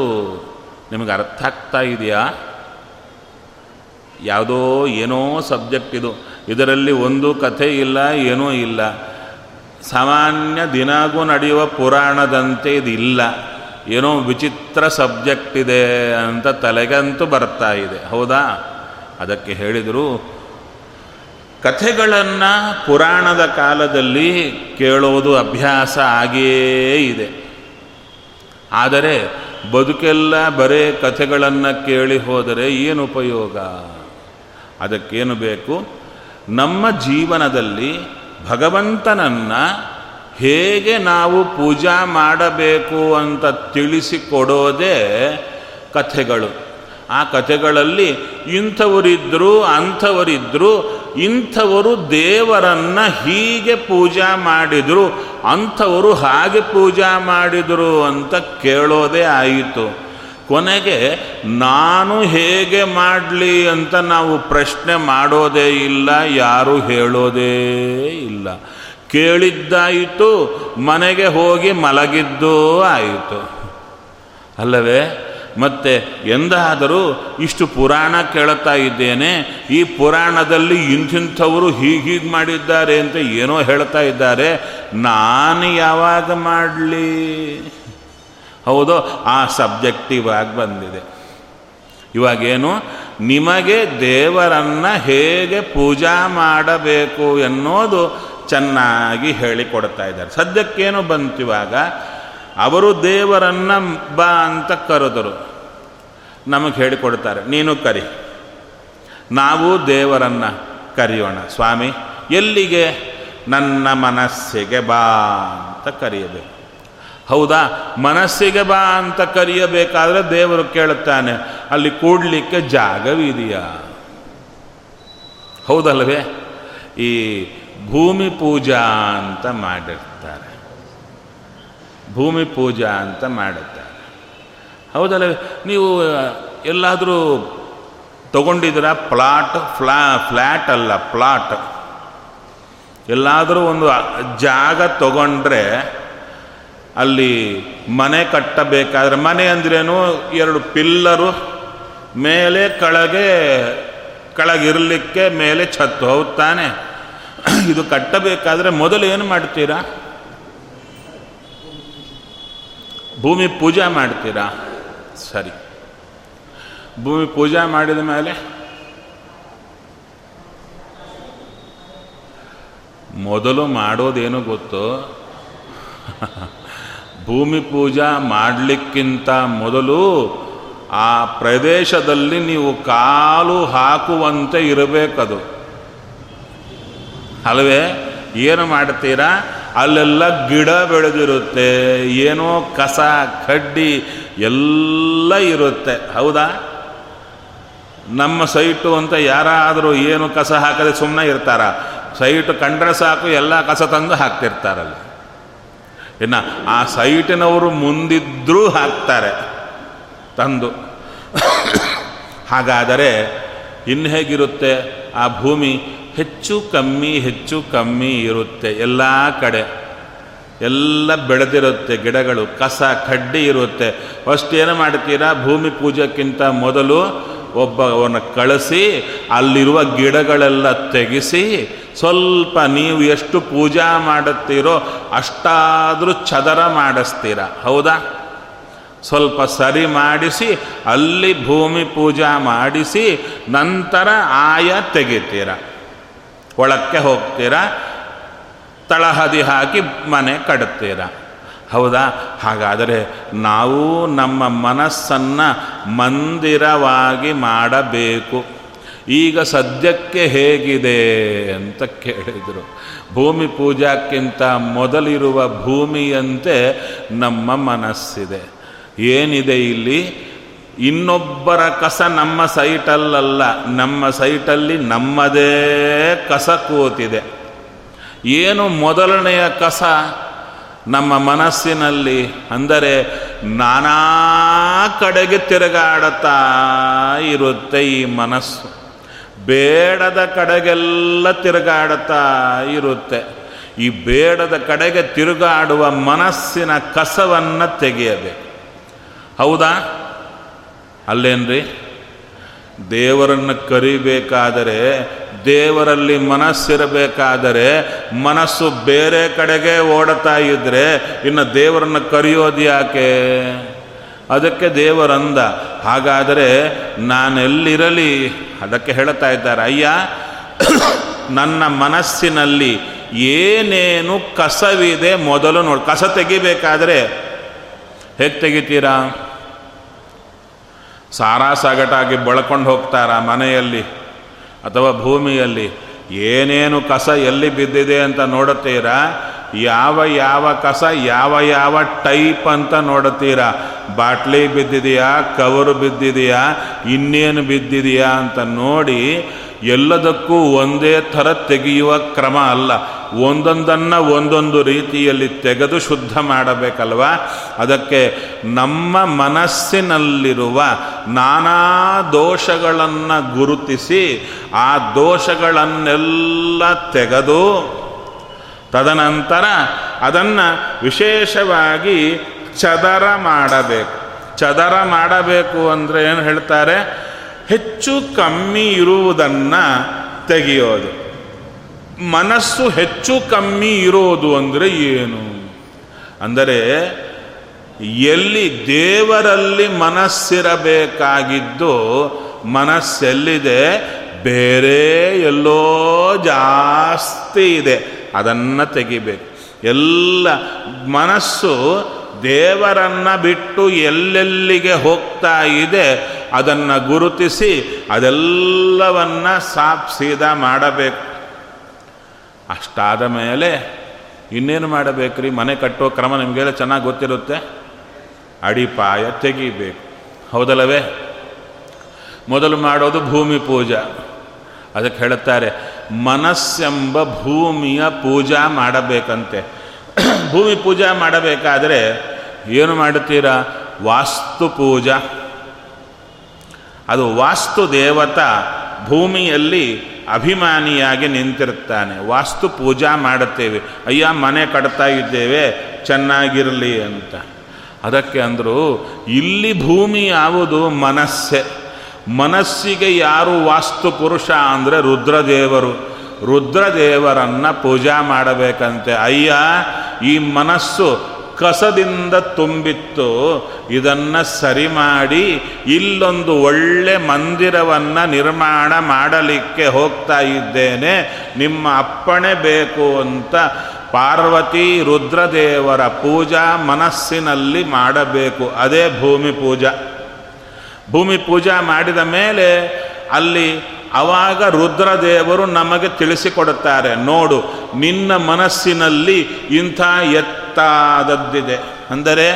ನಿಮಗೆ ಅರ್ಥ ಆಗ್ತಾ ಇದೆಯಾ? ಯಾವುದೋ ಏನೋ ಸಬ್ಜೆಕ್ಟ್ ಇದು. ಇದರಲ್ಲಿ ಒಂದು ಕಥೆ ಇಲ್ಲ, ಏನೂ ಇಲ್ಲ. ಸಾಮಾನ್ಯ ದಿನಾಗೂ ನಡೆಯುವ ಪುರಾಣದಂತೆ ಇದಿಲ್ಲ. ಏನೋ ವಿಚಿತ್ರ ಸಬ್ಜೆಕ್ಟ್ ಇದೆ ಅಂತ ತಲೆಗಂತೂ ಬರ್ತಾ ಇದೆ. ಹೌದಾ? ಅದಕ್ಕೆ ಹೇಳಿದರು, ಕಥೆಗಳನ್ನು ಪುರಾಣದ ಕಾಲದಲ್ಲಿ ಕೇಳೋದು ಅಭ್ಯಾಸ ಆಗಿಯೇ ಇದೆ. ಆದರೆ ಬದುಕೆಲ್ಲ ಬರೇ ಕಥೆಗಳನ್ನು ಕೇಳಿ ಹೋದರೆ ಏನು ಉಪಯೋಗ? ಅದಕ್ಕೇನು ಬೇಕು? ನಮ್ಮ ಜೀವನದಲ್ಲಿ ಭಗವಂತನನ್ನು ಹೇಗೆ ನಾವು ಪೂಜಾ ಮಾಡಬೇಕು ಅಂತ ತಿಳಿಸಿಕೊಡೋದೇ ಕಥೆಗಳು. ಆ ಕಥೆಗಳಲ್ಲಿ ಇಂಥವರಿದ್ದರು ಅಂಥವರಿದ್ದರು ಇಂಥವರು ದೇವರನ್ನು ಹೀಗೆ ಪೂಜಾ ಮಾಡಿದರು, ಅಂಥವರು ಹಾಗೆ ಪೂಜಾ ಮಾಡಿದರು ಅಂತ ಕೇಳೋದೇ ಆಯಿತು. ಕೊನೆಗೆ ನಾನು ಹೇಗೆ ಮಾಡಲಿ ಅಂತ ನಾವು ಪ್ರಶ್ನೆ ಮಾಡೋದೇ ಇಲ್ಲ, ಯಾರು ಹೇಳೋದೇ ಇಲ್ಲ. ಕೇಳಿದ್ದಾಯಿತು, ಮನೆಗೆ ಹೋಗಿ ಮಲಗಿದ್ದೂ ಆಯಿತು. ಅಲ್ಲವೇ? ಮತ್ತೆ ಎಂದಾದರೂ ಇಷ್ಟು ಪುರಾಣ ಕೇಳುತ್ತಾ ಇದ್ದೇನೆ, ಈ ಪುರಾಣದಲ್ಲಿ ಇಂಥಿಂಥವರು ಹೀಗೀಗೆ ಹೀಗೆ ಮಾಡಿದ್ದಾರೆ ಅಂತ ಏನೋ ಹೇಳ್ತಾ ಇದ್ದಾರೆ, ನಾನು ಯಾವಾಗ ಮಾಡಲಿ? ಹೌದು, ಆ ಸಬ್ಜೆಕ್ಟಿವ್ ಆಗಿ ಬಂದಿದೆ. ಇವಾಗೇನು, ನಿಮಗೆ ದೇವರನ್ನು ಹೇಗೆ ಪೂಜಾ ಮಾಡಬೇಕು ಎನ್ನುವುದು ಚೆನ್ನಾಗಿ ಹೇಳಿಕೊಡ್ತಾ ಇದ್ದಾರೆ. ಸದ್ಯಕ್ಕೇನು ಬಂತಿವಾಗ, ಅವರು ದೇವರನ್ನ ಬಾ ಅಂತ ಕರೆದರು. ನಮಗೆ ಹೇಳಿಕೊಡ್ತಾರೆ, ನೀನು ಕರಿ. ನಾವು ದೇವರನ್ನು ಕರೆಯೋಣ. ಸ್ವಾಮಿ, ಎಲ್ಲಿಗೆ? ನನ್ನ ಮನಸ್ಸಿಗೆ ಬಾ ಅಂತ ಕರೆಯಬೇಕು. ಹೌದಾ? ಮನಸ್ಸಿಗೆ ಬಾ ಅಂತ ಕರೆಯಬೇಕಾದ್ರೆ ದೇವರು ಕೇಳುತ್ತಾನೆ. ಅಲ್ಲಿ ಕೂಡ್ಲಿಕ್ಕೆ ಜಾಗವಿದೆಯಾ? ಹೌದಲ್ವೇ? ಈ ಭೂಮಿ ಪೂಜಾ ಅಂತ ಮಾಡಿರ್ತಾರೆ. ಭೂಮಿ ಪೂಜಾ ಅಂತ ಮಾಡುತ್ತಾರೆ ಹೌದಲ್ಲವೇ ನೀವು ಎಲ್ಲಾದರೂ ತಗೊಂಡಿದ್ದೀರಾ? ಪ್ಲಾಟ್, ಫ್ಲಾ, ಫ್ಲ್ಯಾಟ್ ಅಲ್ಲ, ಪ್ಲಾಟ್. ಎಲ್ಲಾದರೂ ಒಂದು ಜಾಗ ತಗೊಂಡ್ರೆ ಅಲ್ಲಿ ಮನೆ ಕಟ್ಟಬೇಕಾದ್ರೆ ಮನೆ ಅಂದ್ರೇನು? ಎರಡು ಪಿಲ್ಲರು, ಮೇಲೆ ಕೆಳಗೆ, ಕೆಳಗಿರಲಿಕ್ಕೆ ಮೇಲೆ ಛತ್ತು. ಹೌದು ತಾನೆ? ಇದು ಕಟ್ಟಬೇಕಾದ್ರೆ ಮೊದಲು ಏನು ಮಾಡ್ತೀರಾ? ಭೂಮಿ ಪೂಜೆ ಮಾಡ್ತೀರಾ? ಸರಿ. ಭೂಮಿ ಪೂಜೆ ಮಾಡಿದ ಮೇಲೆ ಮೊದಲು ಮಾಡೋದೇನು ಗೊತ್ತು? ಭೂಮಿ ಪೂಜಾ ಮಾಡಲಿಕ್ಕಿಂತ ಮೊದಲು ಆ ಪ್ರದೇಶದಲ್ಲಿ ನೀವು ಕಾಲು ಹಾಕುವಂತೆ ಇರಬೇಕದು. ಅಲ್ವೇ? ಏನು ಮಾಡ್ತೀರಾ? ಅಲ್ಲೆಲ್ಲ ಗಿಡ ಬೆಳೆದಿರುತ್ತೆ, ಏನೋ ಕಸ, ಕಡ್ಡಿ ಎಲ್ಲ ಇರುತ್ತೆ. ಹೌದಾ? ನಮ್ಮ ಸೈಟು ಅಂತ ಯಾರಾದರೂ ಏನು ಕಸ ಹಾಕದೆ ಸುಮ್ಮನೆ ಇರ್ತಾರ? ಸೈಟು ಕಂಡ್ರೆ ಸಾಕು, ಎಲ್ಲ ಕಸ ತಂದು ಹಾಕ್ತಿರ್ತಾರಲ್ಲಿ. ಇನ್ನು ಆ ಸೈಟಿನವರು ಮುಂದಿದ್ರೂ ಹಾಕ್ತಾರೆ, ತಂದು. ಹಾಗಾದರೆ ಇನ್ನು ಹೇಗಿರುತ್ತೆ? ಆ ಭೂಮಿ ಹೆಚ್ಚು ಕಮ್ಮಿ ಹೆಚ್ಚು ಕಮ್ಮಿ ಇರುತ್ತೆ ಎಲ್ಲ ಕಡೆ. ಎಲ್ಲ ಬೆಳೆದಿರುತ್ತೆ, ಗಿಡಗಳು, ಕಸ, ಕಡ್ಡಿ ಇರುತ್ತೆ. ಫಸ್ಟ್ ಏನು ಮಾಡ್ತೀರಾ? ಭೂಮಿ ಪೂಜೆಕ್ಕಿಂತ ಮೊದಲು ಒಬ್ಬವನ್ನು ಕಳಿಸಿ, ಅಲ್ಲಿರುವ ಗಿಡಗಳೆಲ್ಲ ತೆಗೆಸಿ ಸ್ವಲ್ಪ ನೀವು ಎಷ್ಟು ಪೂಜಾ ಮಾಡುತ್ತೀರೋ ಅಷ್ಟಾದರೂ ಚದರ ಮಾಡಿಸ್ತೀರ. ಹೌದಾ? ಸ್ವಲ್ಪ ಸರಿ ಮಾಡಿಸಿ, ಅಲ್ಲಿ ಭೂಮಿ ಪೂಜಾ ಮಾಡಿಸಿ, ನಂತರ ಆಯ ತೆಗಿತೀರ. ಒಳಕ್ಕೆ ಹೋಗ್ತೀರಾ, ತಳಹದಿ ಹಾಕಿ ಮನೆ ಕಡುತ್ತೀರ ಹೌದಾ? ಹಾಗಾದರೆ ನಾವು ನಮ್ಮ ಮನಸ್ಸನ್ನು ಮಂದಿರವಾಗಿ ಮಾಡಬೇಕು. ಈಗ ಸದ್ಯಕ್ಕೆ ಹೇಗಿದೆ ಅಂತ ಕೇಳಿದರು. ಭೂಮಿ ಪೂಜಾಕ್ಕಿಂತ ಮೊದಲಿರುವ ಭೂಮಿಯಂತೆ ನಮ್ಮ ಮನಸ್ಸಿದೆ. ಏನಿದೆ ಇಲ್ಲಿ? ಇನ್ನೊಬ್ಬರ ಕಸ ನಮ್ಮ ಸೈಟಲ್ಲಲ್ಲ. ನಮ್ಮ ಸೈಟಲ್ಲಿ ನಮ್ಮದೇ ಕಸ ಕೂತಿದೆ. ಏನು ಮೊದಲನೆಯ ಕಸ ನಮ್ಮ ಮನಸ್ಸಿನಲ್ಲಿ? ಅಂದರೆ ನಾನಾ ಕಡೆಗೆ ತಿರುಗಾಡುತ್ತಾ ಇರುತ್ತೆ ಈ ಮನಸ್ಸು. ಬೇಡದ ಕಡೆಗೆಲ್ಲ ತಿರುಗಾಡುತ್ತಾ ಇರುತ್ತೆ. ಈ ಬೇಡದ ಕಡೆಗೆ ತಿರುಗಾಡುವ ಮನಸ್ಸಿನ ಕಸವನ್ನು ತೆಗೆಯಬೇಕು. ಹೌದಾ? ಅಲ್ಲೇನ್ರಿ? ದೇವರನ್ನು ಕರಿಬೇಕಾದರೆ, ದೇವರಲ್ಲಿ ಮನಸ್ಸಿರಬೇಕಾದರೆ, ಮನಸ್ಸು ಬೇರೆ ಕಡೆಗೆ ಓಡತಾ ಇದ್ದರೆ ಇನ್ನು ದೇವರನ್ನು ಕರೆಯೋದು ಯಾಕೆ? ಅದಕ್ಕೆ ದೇವರಂದ ಹಾಗಾದರೆ ನಾನೆಲ್ಲಿರಲಿ? ಅದಕ್ಕೆ ಹೇಳ್ತಾ ಇದ್ದಾರೆ, ಅಯ್ಯ, ನನ್ನ ಮನಸ್ಸಿನಲ್ಲಿ ಏನೇನು ಕಸವಿದೆ ಮೊದಲು ನೋಡಿ, ಕಸ ತೆಗಿಬೇಕಾದರೆ ಹೇಗೆ ತೆಗಿತೀರಾ? ಸಾರಾ ಸಾಗಟಾಗಿ ಬಳಕೊಂಡು ಹೋಗ್ತಾರ ಮನೆಯಲ್ಲಿ ಅಥವಾ ಭೂಮಿಯಲ್ಲಿ? ಏನೇನು ಕಸ ಎಲ್ಲಿ ಬಿದ್ದಿದೆ ಅಂತ ನೋಡುತ್ತೀರಾ? ಯಾವ ಯಾವ ಕಸ, ಯಾವ ಯಾವ ಟೈಪ್ ಅಂತ ನೋಡುತ್ತೀರಾ. ಬಾಟ್ಲಿ ಬಿದ್ದಿದೆಯಾ, ಕವರು ಬಿದ್ದಿದೆಯಾ, ಇನ್ನೇನು ಬಿದ್ದಿದೆಯಾ ಅಂತ ನೋಡಿ ಎಲ್ಲದಕ್ಕೂ ಒಂದೇ ಥರ ತೆಗೆಯುವ ಕ್ರಮ ಅಲ್ಲ. ಒಂದೊಂದನ್ನು ಒಂದೊಂದು ರೀತಿಯಲ್ಲಿ ತೆಗೆದು ಶುದ್ಧ ಮಾಡಬೇಕಲ್ವ? ಅದಕ್ಕೆ ನಮ್ಮ ಮನಸ್ಸಿನಲ್ಲಿರುವ ನಾನಾ ದೋಷಗಳನ್ನು ಗುರುತಿಸಿ ಆ ದೋಷಗಳನ್ನೆಲ್ಲ ತೆಗೆದು ತದನಂತರ ಅದನ್ನು ವಿಶೇಷವಾಗಿ ಚದರ ಮಾಡಬೇಕು. ಚದರ ಮಾಡಬೇಕು ಅಂದರೆ ಏನು ಹೇಳ್ತಾರೆ? ಹೆಚ್ಚು ಕಮ್ಮಿ ಇರುವುದನ್ನು ತೆಗೆಯೋದು. ಮನಸ್ಸು ಹೆಚ್ಚು ಕಮ್ಮಿ ಇರೋದು ಅಂದರೆ ಏನು? ಅಂದರೆ ಎಲ್ಲಿ ದೇವರಲ್ಲಿ ಮನಸ್ಸಿರಬೇಕಾಗಿದ್ದು ಮನಸ್ಸೆಲ್ಲಿದೆ? ಬೇರೆ ಎಲ್ಲೋ ಜಾಸ್ತಿ ಇದೆ. ಅದನ್ನು ತೆಗಿಬೇಕು. ಎಲ್ಲ ಮನಸ್ಸು ದೇವರನ್ನು ಬಿಟ್ಟು ಎಲ್ಲೆಲ್ಲಿಗೆ ಹೋಗ್ತಾ ಇದೆ ಅದನ್ನು ಗುರುತಿಸಿ ಅದೆಲ್ಲವನ್ನ ಸಾಪ್ ಸೀದಾ ಮಾಡಬೇಕು. ಅಷ್ಟಾದ ಮೇಲೆ ಇನ್ನೇನು ಮಾಡಬೇಕ್ರಿ? ಮನೆ ಕಟ್ಟೋ ಕ್ರಮ ನಿಮಗೆಲ್ಲ ಚೆನ್ನಾಗಿ ಗೊತ್ತಿರುತ್ತೆ? ಅಡಿಪಾಯ ತೆಗಿಬೇಕು. ಹೌದಲ್ಲವೇ? ಮೊದಲು ಮಾಡೋದು ಭೂಮಿ ಪೂಜಾ. ಅದಕ್ಕೆ ಹೇಳುತ್ತಾರೆ ಮನಸ್ಸೆಂಬ ಭೂಮಿಯ ಪೂಜಾ ಮಾಡಬೇಕಂತೆ. ಭೂಮಿ ಪೂಜಾ ಮಾಡಬೇಕಾದರೆ ಏನು ಮಾಡುತ್ತೀರಾ? ವಾಸ್ತು ಪೂಜಾ. ಅದು ವಾಸ್ತು ದೇವತಾ ಭೂಮಿಯಲ್ಲಿ ಅಭಿಮಾನಿಯಾಗಿ ನಿಂತಿರ್ತಾನೆ ವಾಸ್ತು ಪೂಜಾ ಮಾಡುತ್ತೇವೆ. ಅಯ್ಯ, ಮನೆ ಕಟ್ತಾ ಇದ್ದೇವೆ, ಚೆನ್ನಾಗಿರಲಿ ಅಂತ. ಅದಕ್ಕೆ ಅಂದರು, ಇಲ್ಲಿ ಭೂಮಿ ಯಾವುದು? ಮನಸ್ಸೆ. ಮನಸ್ಸಿಗೆ ಯಾರು ವಾಸ್ತು ಪುರುಷ ಅಂದರೆ ರುದ್ರದೇವರು. ರುದ್ರದೇವರನ್ನು ಪೂಜಾ ಮಾಡಬೇಕಂತೆ. ಅಯ್ಯ, ಈ ಮನಸ್ಸು ಕಸದಿಂದ ತುಂಬಿತ್ತು. ಇದನ್ನು ಸರಿ ಮಾಡಿ ಇಲ್ಲೊಂದು ಒಳ್ಳೆ ಮಂದಿರವನ್ನು ನಿರ್ಮಾಣ ಮಾಡಲಿಕ್ಕೆ ಹೋಗ್ತಾ ಇದ್ದೇನೆ. ನಿಮ್ಮ ಅಪ್ಪಣೆ ಬೇಕು ಅಂತ ಪಾರ್ವತಿ ರುದ್ರದೇವರ ಪೂಜಾ ಮನಸ್ಸಿನಲ್ಲಿ ಮಾಡಬೇಕು. ಅದೇ ಭೂಮಿ ಪೂಜಾ. ಭೂಮಿ ಪೂಜಾ ಮಾಡಿದ ಮೇಲೆ ಅಲ್ಲಿ ಅವಾಗ ರುದ್ರದೇವರು ನಮಗೆ ತಿಳಿಸಿಕೊಡುತ್ತಾರೆ, ನೋಡು, ನಿನ್ನ ಮನಸ್ಸಿನಲ್ಲಿ ಇಂಥ ಎತ್ತಾದದ್ದಿದೆ. ಅಂದರೆ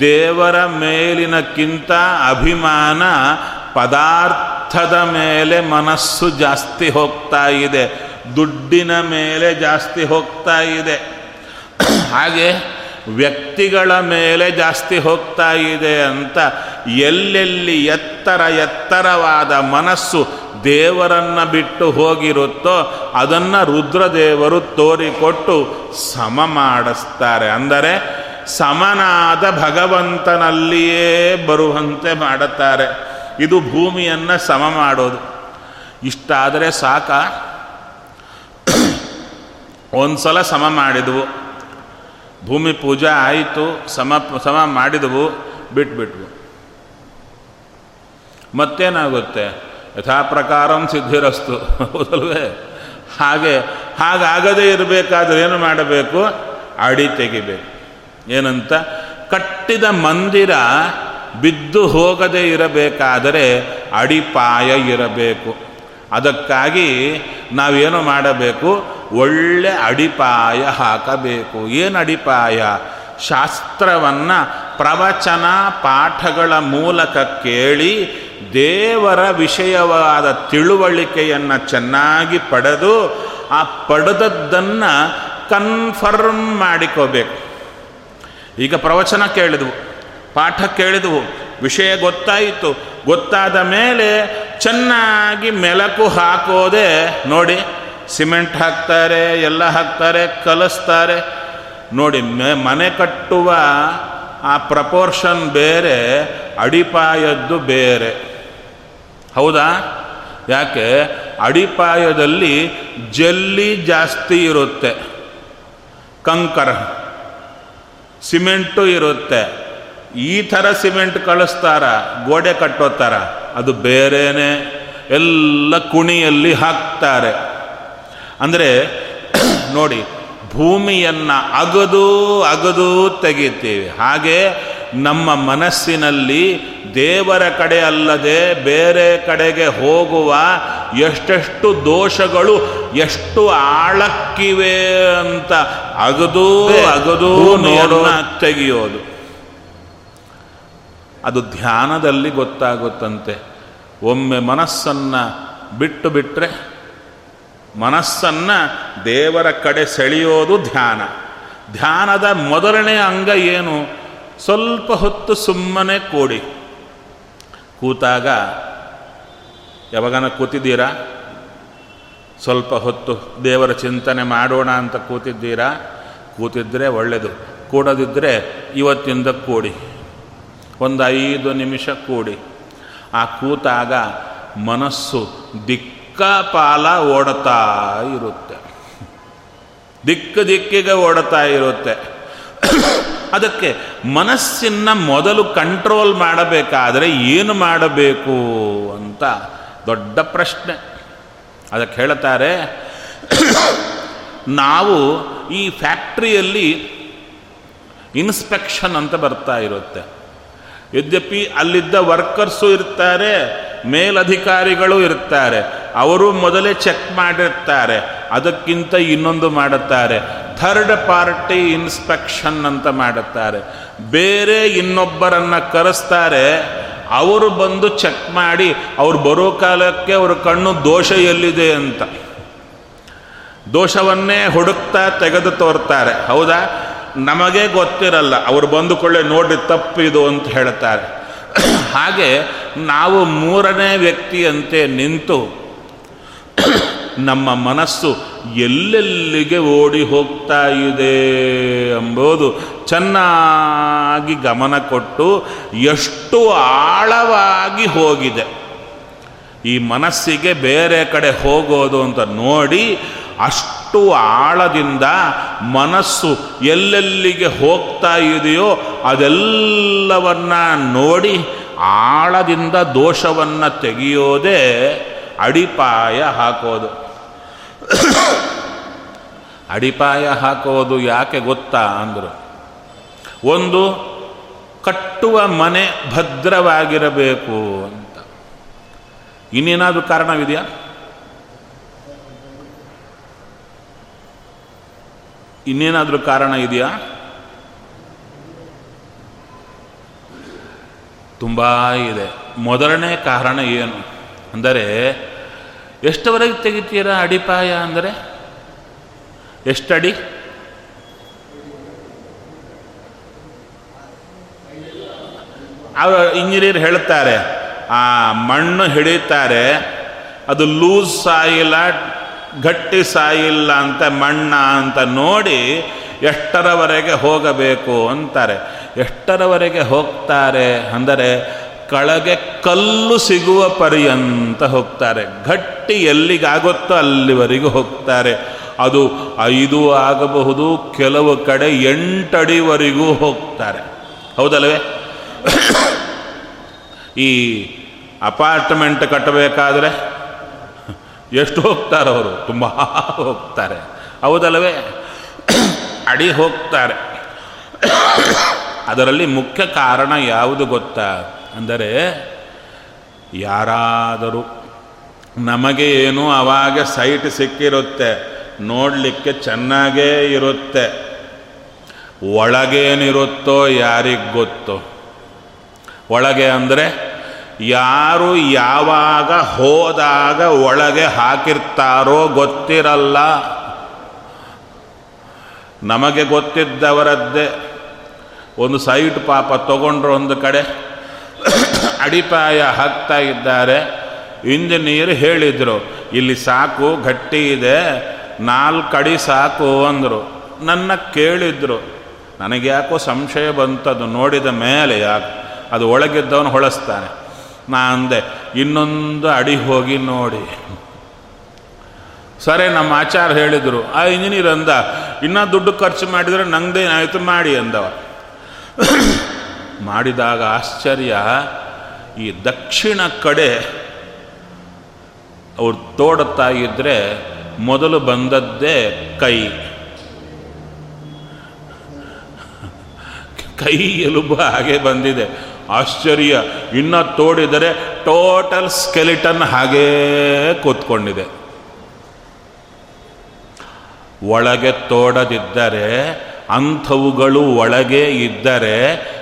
ದೇವರ ಮೇಲಿನಕ್ಕಿಂತ ಅಭಿಮಾನ ಪದಾರ್ಥದ ಮೇಲೆ ಮನಸ್ಸು ಜಾಸ್ತಿ ಹೋಗ್ತಾ ಇದೆ, ದುಡ್ಡಿನ ಮೇಲೆ ಜಾಸ್ತಿ ಹೋಗ್ತಾ ಇದೆ. ಹಾಗೆ ವ್ಯಕ್ತಿಗಳ ಮೇಲೆ ಜಾಸ್ತಿ ಹೋಗ್ತಾ ಇದೆ ಅಂತ ಎಲ್ಲೆಲ್ಲಿ ಎತ್ತರ ಎತ್ತರವಾದ ಮನಸ್ಸು ದೇವರನ್ನು ಬಿಟ್ಟು ಹೋಗಿರುತ್ತೋ ಅದನ್ನು ರುದ್ರದೇವರು ತೋರಿಕೊಟ್ಟು ಸಮ ಮಾಡಿಸ್ತಾರೆ. ಅಂದರೆ ಸಮನಾದ ಭಗವಂತನಲ್ಲಿಯೇ ಬರುವಂತೆ ಮಾಡುತ್ತಾರೆ. ಇದು ಭೂಮಿಯನ್ನು ಸಮ ಮಾಡೋದು. ಇಷ್ಟಾದರೆ ಸಾಕ? ಒಂದು ಸಲ ಸಮ ಮಾಡಿದವು. ಭೂಮಿ ಪೂಜೆ ಆಯಿತು, ಸಮ ಸಮ ಮಾಡಿದವು, ಬಿಟ್ಬಿಟ್ವು. ಮತ್ತೇನಾಗುತ್ತೆ? ಯಥಾ ಪ್ರಕಾರಂ ಸಿದ್ಧಿರಸ್ತು. ಹೌದಲ್ವೇ? ಹಾಗೆ, ಹಾಗಾಗದೇ ಇರಬೇಕಾದ್ರೆ ಏನು ಮಾಡಬೇಕು? ಅಡಿ ತೆಗಿಬೇಕು. ಏನಂತ? ಕಟ್ಟಿದ ಮಂದಿರ ಬಿದ್ದು ಹೋಗದೇ ಇರಬೇಕಾದರೆ ಅಡಿಪಾಯ ಇರಬೇಕು. ಅದಕ್ಕಾಗಿ ನಾವೇನು ಮಾಡಬೇಕು? ಒಳ್ಳೆ ಅಡಿಪಾಯ ಹಾಕಬೇಕು. ಏನು ಅಡಿಪಾಯ? ಶಾಸ್ತ್ರವನ್ನು ಪ್ರವಚನ ಪಾಠಗಳ ಮೂಲಕ ಕೇಳಿ ದೇವರ ವಿಷಯವಾದ ತಿಳುವಳಿಕೆಯನ್ನು ಚೆನ್ನಾಗಿ ಪಡೆದು ಆ ಪಡೆದದ್ದನ್ನು ಕನ್ಫರ್ಮ್ ಮಾಡಿಕೋಬೇಕು. ಈಗ ಪ್ರವಚನ ಕೇಳಿದವು, ಪಾಠ ಕೇಳಿದವು, ವಿಷಯ ಗೊತ್ತಾಯಿತು. ಗೊತ್ತಾದ ಮೇಲೆ ಚೆನ್ನಾಗಿ ಮೆಲಕು ಹಾಕೋದೆ ನೋಡಿ ಸಿಮೆಂಟ್ ಹಾಕ್ತಾರೆ, ಎಲ್ಲ ಹಾಕ್ತಾರೆ, ಕಲಿಸ್ತಾರೆ. ನೋಡಿ ಮನೆ ಕಟ್ಟುವ ಆ ಪ್ರಪೋರ್ಷನ್ ಬೇರೆ, ಅಡಿಪಾಯದ್ದು ಬೇರೆ. ಹೌದಾ? ಯಾಕೆ? ಅಡಿಪಾಯದಲ್ಲಿ ಜಲ್ಲಿ ಜಾಸ್ತಿ ಇರುತ್ತೆ. ಕಂಕರ, ಸಿಮೆಂಟು ಇರುತ್ತೆ. ಈ ಥರ ಸಿಮೆಂಟ್ ಕಳಿಸ್ತಾರ? ಗೋಡೆ ಕಟ್ಟೋ ಥರ. ಅದು ಬೇರೆಯೇ ಎಲ್ಲ ಕುಣಿಯಲ್ಲಿ ಹಾಕ್ತಾರೆ. ಅಂದರೆ ನೋಡಿ ಭೂಮಿಯನ್ನು ಅಗದು ಅಗದು ತೆಗಿತೀವಿ ಹಾಗೆ ನಮ್ಮ ಮನಸ್ಸಿನಲ್ಲಿ ದೇವರ ಕಡೆ ಅಲ್ಲದೆ ಬೇರೆ ಕಡೆಗೆ ಹೋಗುವ ಎಷ್ಟೆಷ್ಟು ದೋಷಗಳು ಎಷ್ಟು ಆಳಕ್ಕಿವೆ ಅಂತ ಅಗದು ಅಗದು ನೋಡೋಣ ತೆಗೆಯೋದು. ಅದು ಧ್ಯಾನದಲ್ಲಿ ಗೊತ್ತಾಗುತ್ತಂತೆ. ಒಮ್ಮೆ ಮನಸ್ಸನ್ನು ಬಿಟ್ಟು ಬಿಟ್ಟರೆ ಮನಸ್ಸನ್ನು ದೇವರ ಕಡೆ ಸೆಳೆಯೋದು ಧ್ಯಾನ. ಧ್ಯಾನದ ಮೊದಲನೇ ಅಂಗ ಏನು? ಸ್ವಲ್ಪ ಹೊತ್ತು ಸುಮ್ಮನೆ ಕೂಡಿ. ಕೂತಾಗ ಯಾವಾಗನ ಕೂತಿದ್ದೀರಾ? ಸ್ವಲ್ಪ ಹೊತ್ತು ದೇವರ ಚಿಂತನೆ ಮಾಡೋಣ ಅಂತ ಕೂತಿದ್ದೀರಾ? ಕೂತಿದ್ದರೆ ಒಳ್ಳೆಯದು ಕೂಡದಿದ್ದರೆ ಇವತ್ತಿಂದ ಕೂಡಿ. ಒಂದು ಐದು ನಿಮಿಷ ಕೂಡಿ. ಆ ಕೂತಾಗ ಮನಸ್ಸು ದಿಕ್ಕಾಪಾಲ ಓಡತಾ ಇರುತ್ತೆ. ದಿಕ್ಕು ದಿಕ್ಕಿಗೆ ಓಡತಾ ಇರುತ್ತೆ. ಅದಕ್ಕೆ ಮನಸ್ಸಿನ ಮೊದಲು ಕಂಟ್ರೋಲ್ ಮಾಡಬೇಕಾದರೆ ಏನು ಮಾಡಬೇಕು ಅಂತ ದೊಡ್ಡ ಪ್ರಶ್ನೆ. ಅದಕ್ಕೆ ಹೇಳ್ತಾರೆ, ನಾವು ಈ ಫ್ಯಾಕ್ಟ್ರಿಯಲ್ಲಿ ಇನ್ಸ್ಪೆಕ್ಷನ್ ಅಂತ ಬರ್ತಾ ಇರುತ್ತೆ. ಯದ್ಯಪಿ ಅಲ್ಲಿದ್ದ ವರ್ಕರ್ಸು ಇರ್ತಾರೆ, ಮೇಲಧಿಕಾರಿಗಳು ಇರ್ತಾರೆ, ಅವರು ಮೊದಲೇ ಚೆಕ್ ಮಾಡಿರ್ತಾರೆ, ಅದಕ್ಕಿಂತ ಇನ್ನೊಂದು ಮಾಡುತ್ತಾರೆ. ಥರ್ಡ್ ಪಾರ್ಟಿ ಇನ್ಸ್ಪೆಕ್ಷನ್ ಅಂತ ಮಾಡುತ್ತಾರೆ. ಬೇರೆ ಇನ್ನೊಬ್ಬರನ್ನ ಕರೆಸ್ತಾರೆ, ಅವರು ಬಂದು ಚೆಕ್ ಮಾಡಿ, ಅವ್ರು ಬರೋ ಕಾಲಕ್ಕೆ ಅವ್ರ ಕಣ್ಣು ದೋಷ ಎಲ್ಲಿದೆ ಅಂತ. ದೋಷವನ್ನೇ ಹುಡುಕ್ತಾ ತೆಗೆದು ತೋರ್ತಾರೆ. ಹೌದಾ? ನಮಗೆ ಗೊತ್ತಿರಲ್ಲ. ಅವರು ಬಂದು ಕೊಳ್ಳೆ ನೋಡಿ ತಪ್ಪಿದು ಅಂತ ಹೇಳ್ತಾರೆ. ಹಾಗೆ ನಾವು ಮೂರನೇ ವ್ಯಕ್ತಿಯಂತೆ ನಿಂತು ನಮ್ಮ ಮನಸ್ಸು ಎಲ್ಲೆಲ್ಲಿಗೆ ಓಡಿ ಹೋಗ್ತಾ ಇದೆ ಎಂಬುದು ಚೆನ್ನಾಗಿ ಗಮನ ಕೊಟ್ಟು ಎಷ್ಟು ಆಳವಾಗಿ ಹೋಗಿದೆ. ಈ ಮನಸ್ಸಿಗೆ ಬೇರೆ ಕಡೆ ಹೋಗೋದು ಅಂತ ನೋಡಿ ಅಷ್ಟು ಆಳದಿಂದ ಮನಸ್ಸು ಎಲ್ಲೆಲ್ಲಿಗೆ ಹೋಗ್ತಾ ಇದೆಯೋ ಅದೆಲ್ಲವನ್ನ ನೋಡಿ ಆಳದಿಂದ ದೋಷವನ್ನು ತೆಗೆಯೋದೇ ಅಡಿಪಾಯ ಹಾಕೋದು. ಅಡಿಪಾಯ ಹಾಕೋದು ಯಾಕೆ ಗೊತ್ತಾ ಅಂದರು. ಒಂದು, ಕಟ್ಟುವ ಮನೆ ಭದ್ರವಾಗಿರಬೇಕು ಅಂತ. ಇನ್ನೇನಾದರೂ ಕಾರಣವಿದೆಯಾ? ಇನ್ನೇನಾದರೂ ಕಾರಣ ಇದೆಯಾ? ತುಂಬ ಇದೆ. ಮೊದಲನೇ ಕಾರಣ ಏನು? ಅಂದರೆ, ಎಷ್ಟವರೆಗೆ ತೆಗಿತೀರ ಅಡಿಪಾಯ ಅಂದರೆ? ಎಷ್ಟಡಿ? ಅವರು ಇಂಜಿನಿಯರ್ ಹೇಳ್ತಾರೆ ಆ ಮಣ್ಣು ಹಿಡಿತಾರೆ ಅದು ಲೂಸ್ ಸಾಯಿಲ್ಲ ಗಟ್ಟಿ ಸಾಯಿಲ್ಲ ಅಂತ ಮಣ್ಣ ಅಂತ ನೋಡಿ ಎಷ್ಟರವರೆಗೆ ಹೋಗಬೇಕು ಅಂತಾರೆ. ಎಷ್ಟರವರೆಗೆ ಹೋಗ್ತಾರೆ ಅಂದರೆ ಕಳಗೆ ಕಲ್ಲು ಸಿಗುವ ಪರ್ಯಂತ ಹೋಗ್ತಾರೆ. ಗಟ್ಟಿ ಎಲ್ಲಿಗಾಗುತ್ತೋ ಅಲ್ಲಿವರೆಗೂ ಹೋಗ್ತಾರೆ. ಅದು ಐದು ಆಗಬಹುದು, ಕೆಲವು ಕಡೆ ಎಂಟಡಿವರೆಗೂ ಹೋಗ್ತಾರೆ. ಹೌದಲ್ವೇ ಈ ಅಪಾರ್ಟ್ಮೆಂಟ್ ಕಟ್ಟಬೇಕಾದ್ರೆ ಎಷ್ಟು ಹೋಗ್ತಾರೆ ಅವರು? ತುಂಬ ಹೋಗ್ತಾರೆ. ಹೌದಲ್ಲವೇ? ಅಡಿ ಹೋಗ್ತಾರೆ. ಅದರಲ್ಲಿ ಮುಖ್ಯ ಕಾರಣ ಯಾವುದು ಗೊತ್ತಾ? ಅಂದರೆ ಯಾರಾದರೂ ನಮಗೆ ಏನು ಅವಾಗ ಸೈಟ್ ಸಿಕ್ಕಿರುತ್ತೆ, ನೋಡಲಿಕ್ಕೆ ಚೆನ್ನಾಗೇ ಇರುತ್ತೆ, ಒಳಗೇನಿರುತ್ತೋ ಯಾರಿಗೆ ಗೊತ್ತು? ಒಳಗೆ ಅಂದರೆ ಯಾರು ಯಾವಾಗ ಹೋದಾಗ ಒಳಗೆ ಹಾಕಿರ್ತಾರೋ ಗೊತ್ತಿರಲ್ಲ. ನಮಗೆ ಗೊತ್ತಿದ್ದವರದ್ದೇ. ಒಂದು ಸೈಟ್ ಪಾಪ ತಗೊಂಡ್ರು ಒಂದು ಕಡೆ. ಅಡಿಪಾಯ ಹಾಕ್ತಾ ಇದ್ದಾರೆ. ಇಂಜಿನಿಯರ್ ಹೇಳಿದರು, ಇಲ್ಲಿ ಸಾಕು, ಗಟ್ಟಿ ಇದೆ, ನಾಲ್ಕು ಅಡಿ ಸಾಕು, ಅಂದರು. ನನ್ನ ಕೇಳಿದ್ರು. ನನಗೆ ಯಾಕೋ ಸಂಶಯ ಬಂತದ್ದು ನೋಡಿದ ಮೇಲೆ ಯಾಕೆ, ಅದು ಒಳಗಿದ್ದವನು ಹೊಳಸ್ತಾನೆ. ನಾ ಅಂದೆ, ಇನ್ನೊಂದು ಅಡಿ ಹೋಗಿ ನೋಡಿ. ಸರಿ, ನಮ್ಮ ಆಚಾರ ಹೇಳಿದರು. ಆ ಇಂಜಿನಿಯರ್ ಅಂದ, ಇನ್ನೂ ದುಡ್ಡು ಖರ್ಚು ಮಾಡಿದರೆ ನಂದೇನಾಯಿತು ಮಾಡಿ ಅಂದವ. ಮಾಡಿದಾಗ ಆಶ್ಚರ್ಯ, ಈ ದಕ್ಷಿಣ ಕಡೆ ಅವ್ರು ತೋಡುತ್ತಾ ಇದ್ದರೆ ಮೊದಲು ಬಂದದ್ದೇ ಕೈ. ಕೈ ಎಲುಬು ಹಾಗೆ ಬಂದಿದೆ. ಆಶ್ಚರ್ಯ. ಇನ್ನು ತೋಡಿದರೆ ಟೋಟಲ್ ಸ್ಕೆಲಿಟನ್ ಹಾಗೇ ಕೂತ್ಕೊಂಡಿದೆ. ಒಳಗೆ ತೋಡದಿದ್ದರೆ, ಅಂಥವುಗಳು ಒಳಗೆ ಇದ್ದರೆ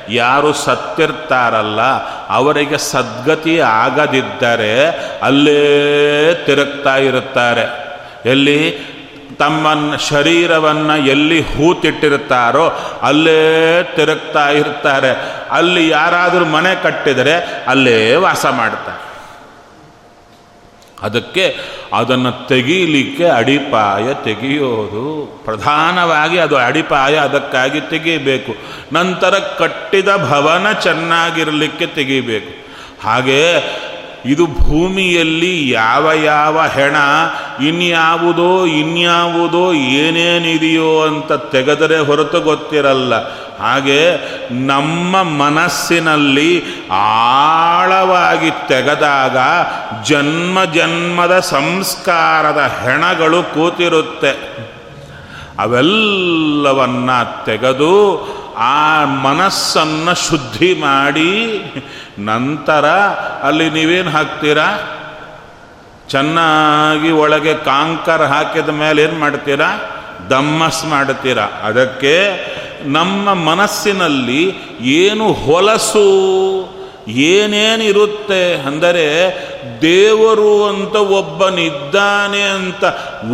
ಯಾರು ಸತ್ತಿರ್ತಾರಲ್ಲ, ಅವರಿಗೆ ಸದ್ಗತಿ ಆಗದಿದ್ದರೆ ಅಲ್ಲೇ ತಿರುಗ್ತಾ ಇರುತ್ತಾರೆ. ಎಲ್ಲಿ ತಮ್ಮ ಶರೀರವನ್ನು ಎಲ್ಲಿ ಹೂತಿಟ್ಟಿರುತ್ತಾರೋ ಅಲ್ಲೇ ತಿರುಗ್ತಾ ಇರ್ತಾರೆ ಅಲ್ಲಿ ಯಾರಾದರೂ ಮನೆ ಕಟ್ಟಿದರೆ ಅಲ್ಲೇ ವಾಸ ಮಾಡ್ತಾರೆ. ಅದಕ್ಕೆ ಅದನ್ನು ತೆಗೀಲಿಕ್ಕೆ ಅಡಿಪಾಯ ತೆಗೆಯೋದು. ಪ್ರಧಾನವಾಗಿ ಅದು ಅಡಿಪಾಯ ಅದಕ್ಕಾಗಿ ತೆಗೀಬೇಕು. ನಂತರ ಕಟ್ಟಿದ ಭವನ ಚೆನ್ನಾಗಿರಲಿಕ್ಕೆ ತೆಗಿಬೇಕು. ಹಾಗೆ ಇದು ಭೂಮಿಯಲ್ಲಿ ಯಾವ ಯಾವ ಹೆಣ, ಇನ್ಯಾವುದೋ ಇನ್ಯಾವುದೋ ಏನೇನಿದೆಯೋ ಅಂತ ತೆಗೆದರೆ ಹೊರತು ಗೊತ್ತಿರಲ್ಲ. ಹಾಗೆ ನಮ್ಮ ಮನಸ್ಸಿನಲ್ಲಿ ಆಳವಾಗಿ ತೆಗೆದಾಗ ಜನ್ಮ ಜನ್ಮದ ಸಂಸ್ಕಾರದ ಹೆಣಗಳು ಕೂತಿರುತ್ತೆ. ಅವೆಲ್ಲವನ್ನು ತೆಗೆದು ಆ ಮನಸ್ಸನ್ನು ಶುದ್ಧಿ ಮಾಡಿ ನಂತರ ಅಲ್ಲಿ ನೀವೇನು ಹಾಕ್ತೀರಾ? ಚೆನ್ನಾಗಿ ಒಳಗೆ ಕಾಂಕರ್ ಹಾಕಿದ ಮೇಲೆ ಏನು ಮಾಡ್ತೀರಾ? ದಮ್ಮಸ್ ಮಾಡ್ತೀರಾ? ಅದಕ್ಕೆ ನಮ್ಮ ಮನಸ್ಸಿನಲ್ಲಿ ಏನು ಹೊಲಸು ಏನೇನಿರುತ್ತೆ ಅಂದರೆ ದೇವರು ಅಂತ ಒಬ್ಬನಿದ್ದಾನೆ ಅಂತ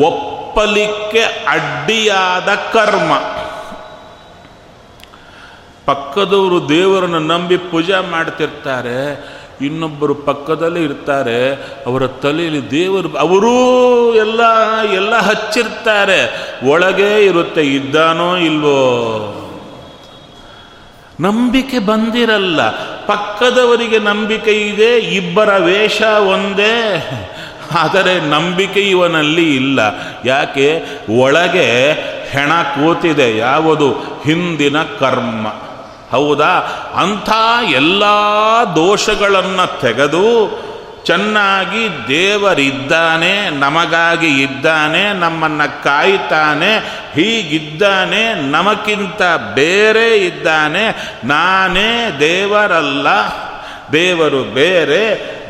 ಒಪ್ಪಲಿಕ್ಕೆ ಅಡ್ಡಿಯಾದ ಕರ್ಮ. ಪಕ್ಕದವರು ದೇವರನ್ನು ನಂಬಿ ಪೂಜೆ ಮಾಡ್ತಿರ್ತಾರೆ, ಇನ್ನೊಬ್ಬರು ಪಕ್ಕದಲ್ಲೇ ಇರ್ತಾರೆ, ಅವರ ತಲೆಯಲ್ಲಿ ದೇವರು ಅವರೂ ಎಲ್ಲ ಎಲ್ಲ ಹಚ್ಚಿರ್ತಾರೆ, ಒಳಗೆ ಇರುತ್ತೆ, ಇದ್ದಾನೋ ಇಲ್ವೋ? ನಂಬಿಕೆ ಬಂದಿರಲ್ಲ, ಪಕ್ಕದವರಿಗೆ ನಂಬಿಕೆ ಇದೆ, ಇಬ್ಬರ ವೇಷ ಒಂದೇ, ಆದರೆ ನಂಬಿಕೆ ಇವನಲ್ಲಿ ಇಲ್ಲ, ಯಾಕೆ? ಒಳಗೆ ಹೆಣ ಕೂತಿದೆ, ಯಾವುದು? ಹಿಂದಿನ ಕರ್ಮ. ಹೌದಾ? ಅಂಥ ಎಲ್ಲ ದೋಷಗಳನ್ನು ತೆಗೆದು ಚೆನ್ನಾಗಿ ದೇವರಿದ್ದಾನೆ, ನಮಗಾಗಿ ಇದ್ದಾನೆ, ನಮ್ಮನ್ನು ಕಾಯ್ತಾನೆ, ಹೀಗಿದ್ದಾನೆ ನಮಕ್ಕಿಂತ ಬೇರೆ ಇದ್ದಾನೆ. ನಾನೇ ದೇವರಲ್ಲ, ದೇವರು ಬೇರೆ,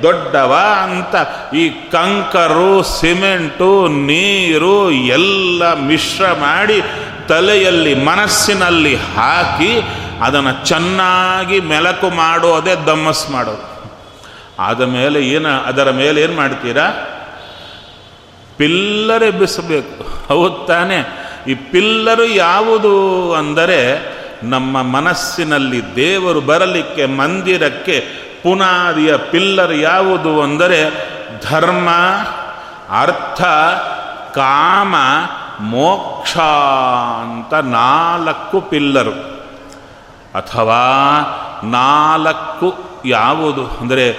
ದೊಡ್ಡವ ಅಂತ ಈ ಕಂಕರು, ಸಿಮೆಂಟು, ನೀರು ಎಲ್ಲ ಮಿಶ್ರ ಮಾಡಿ ತಲೆಯಲ್ಲಿ, ಮನಸ್ಸಿನಲ್ಲಿ ಹಾಕಿ ಅದನ್ನು ಚೆನ್ನಾಗಿ ಮೆಲಕು ಮಾಡೋದೇ ದಮ್ಮಸ್ ಮಾಡೋದು. ಆದ ಮೇಲೆ ಏನು, ಅದರ ಮೇಲೆ ಏನು ಮಾಡ್ತೀರಾ? ಪಿಲ್ಲರ್ ಎಬ್ಬಿಸಬೇಕು ಹೌದು ತಾನೆ. ಈ ಪಿಲ್ಲರು ಯಾವುದು ಅಂದರೆ ನಮ್ಮ ಮನಸ್ಸಿನಲ್ಲಿ ದೇವರು ಬರಲಿಕ್ಕೆ ಮಂದಿರಕ್ಕೆ ಪುನಾದಿಯ ಪಿಲ್ಲರ್ ಯಾವುದು ಅಂದರೆ ಧರ್ಮ, ಅರ್ಥ, ಕಾಮ, ಮೋಕ್ಷ ಅಂತ ನಾಲ್ಕು ಪಿಲ್ಲರು. ಅಥವಾ ನಾಲ್ಕು ಯಾವುದು? ಅಂದರೆ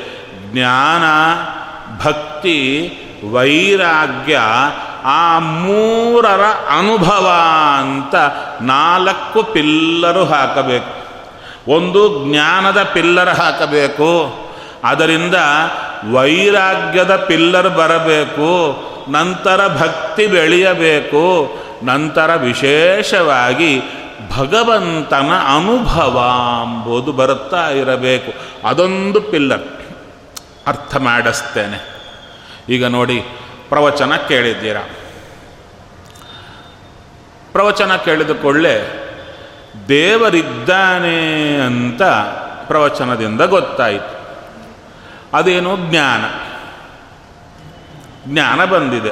ಜ್ಞಾನ, ಭಕ್ತಿ, ವೈರಾಗ್ಯ, ಆ ಮೂರರ ಅನುಭವ ಅಂತ ನಾಲ್ಕು ಪಿಲ್ಲರು ಹಾಕಬೇಕು. ಒಂದು ಜ್ಞಾನದ ಪಿಲ್ಲರ್ ಹಾಕಬೇಕು. ಅದರಿಂದ ವೈರಾಗ್ಯದ ಪಿಲ್ಲರ್ ಬರಬೇಕು. ನಂತರ ಭಕ್ತಿ ಬೆಳೆಯಬೇಕು. ನಂತರ ವಿಶೇಷವಾಗಿ ಭಗವಂತನ ಅನುಭವ ಎಂಬುದು ಬರುತ್ತಾ ಇರಬೇಕು. ಅದೊಂದು ಪಿಲ್ಲರ್. ಅರ್ಥ ಮಾಡಿಸ್ತೇನೆ. ಈಗ ನೋಡಿ, ಪ್ರವಚನ ಕೇಳಿದ್ದೀರಾ? ಪ್ರವಚನ ಕೇಳಿದ ಕೊಳ್ಳೆ ದೇವರಿದ್ದಾನೆ ಅಂತ ಪ್ರವಚನದಿಂದ ಗೊತ್ತಾಯಿತು. ಅದೇನು ಜ್ಞಾನ. ಜ್ಞಾನ ಬಂದಿದೆ.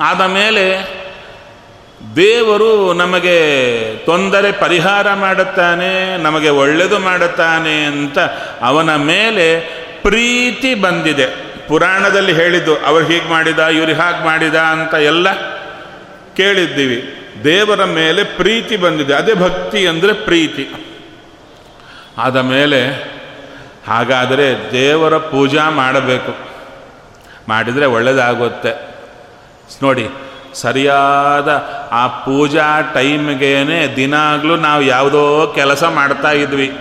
ಆದ ಮೇಲೆ ದೇವರು ನಮಗೆ ತೊಂದರೆ ಪರಿಹಾರ ಮಾಡುತ್ತಾನೆ, ನಮಗೆ ಒಳ್ಳೆಯದು ಮಾಡುತ್ತಾನೆ ಅಂತ ಅವನ ಮೇಲೆ ಪ್ರೀತಿ ಬಂದಿದೆ. ಪುರಾಣದಲ್ಲಿ ಹೇಳಿದ್ದು, ಅವ್ರು ಹೀಗೆ ಮಾಡಿದ, ಇವ್ರು ಹಾಗೆ ಮಾಡಿದ ಅಂತ ಎಲ್ಲ ಕೇಳಿದ್ದೀವಿ. ದೇವರ ಮೇಲೆ ಪ್ರೀತಿ ಬಂದಿದೆ. ಅದೇ ಭಕ್ತಿ ಅಂದರೆ ಪ್ರೀತಿ. ಆದ ಮೇಲೆ ಹಾಗಾದರೆ ದೇವರ ಪೂಜಾ ಮಾಡಬೇಕು. ಮಾಡಿದರೆ ಒಳ್ಳೆಯದಾಗುತ್ತೆ ನೋಡಿ ಸರಿಯಾದ ಆ ಪೂಜಾ ಟೈಮ್ಗೇನೆ ದಿನಾಗಲೂ ನಾವು ಯಾವುದೋ ಕೆಲಸ ಮಾಡ್ತಾ ಇದ್ವಿ.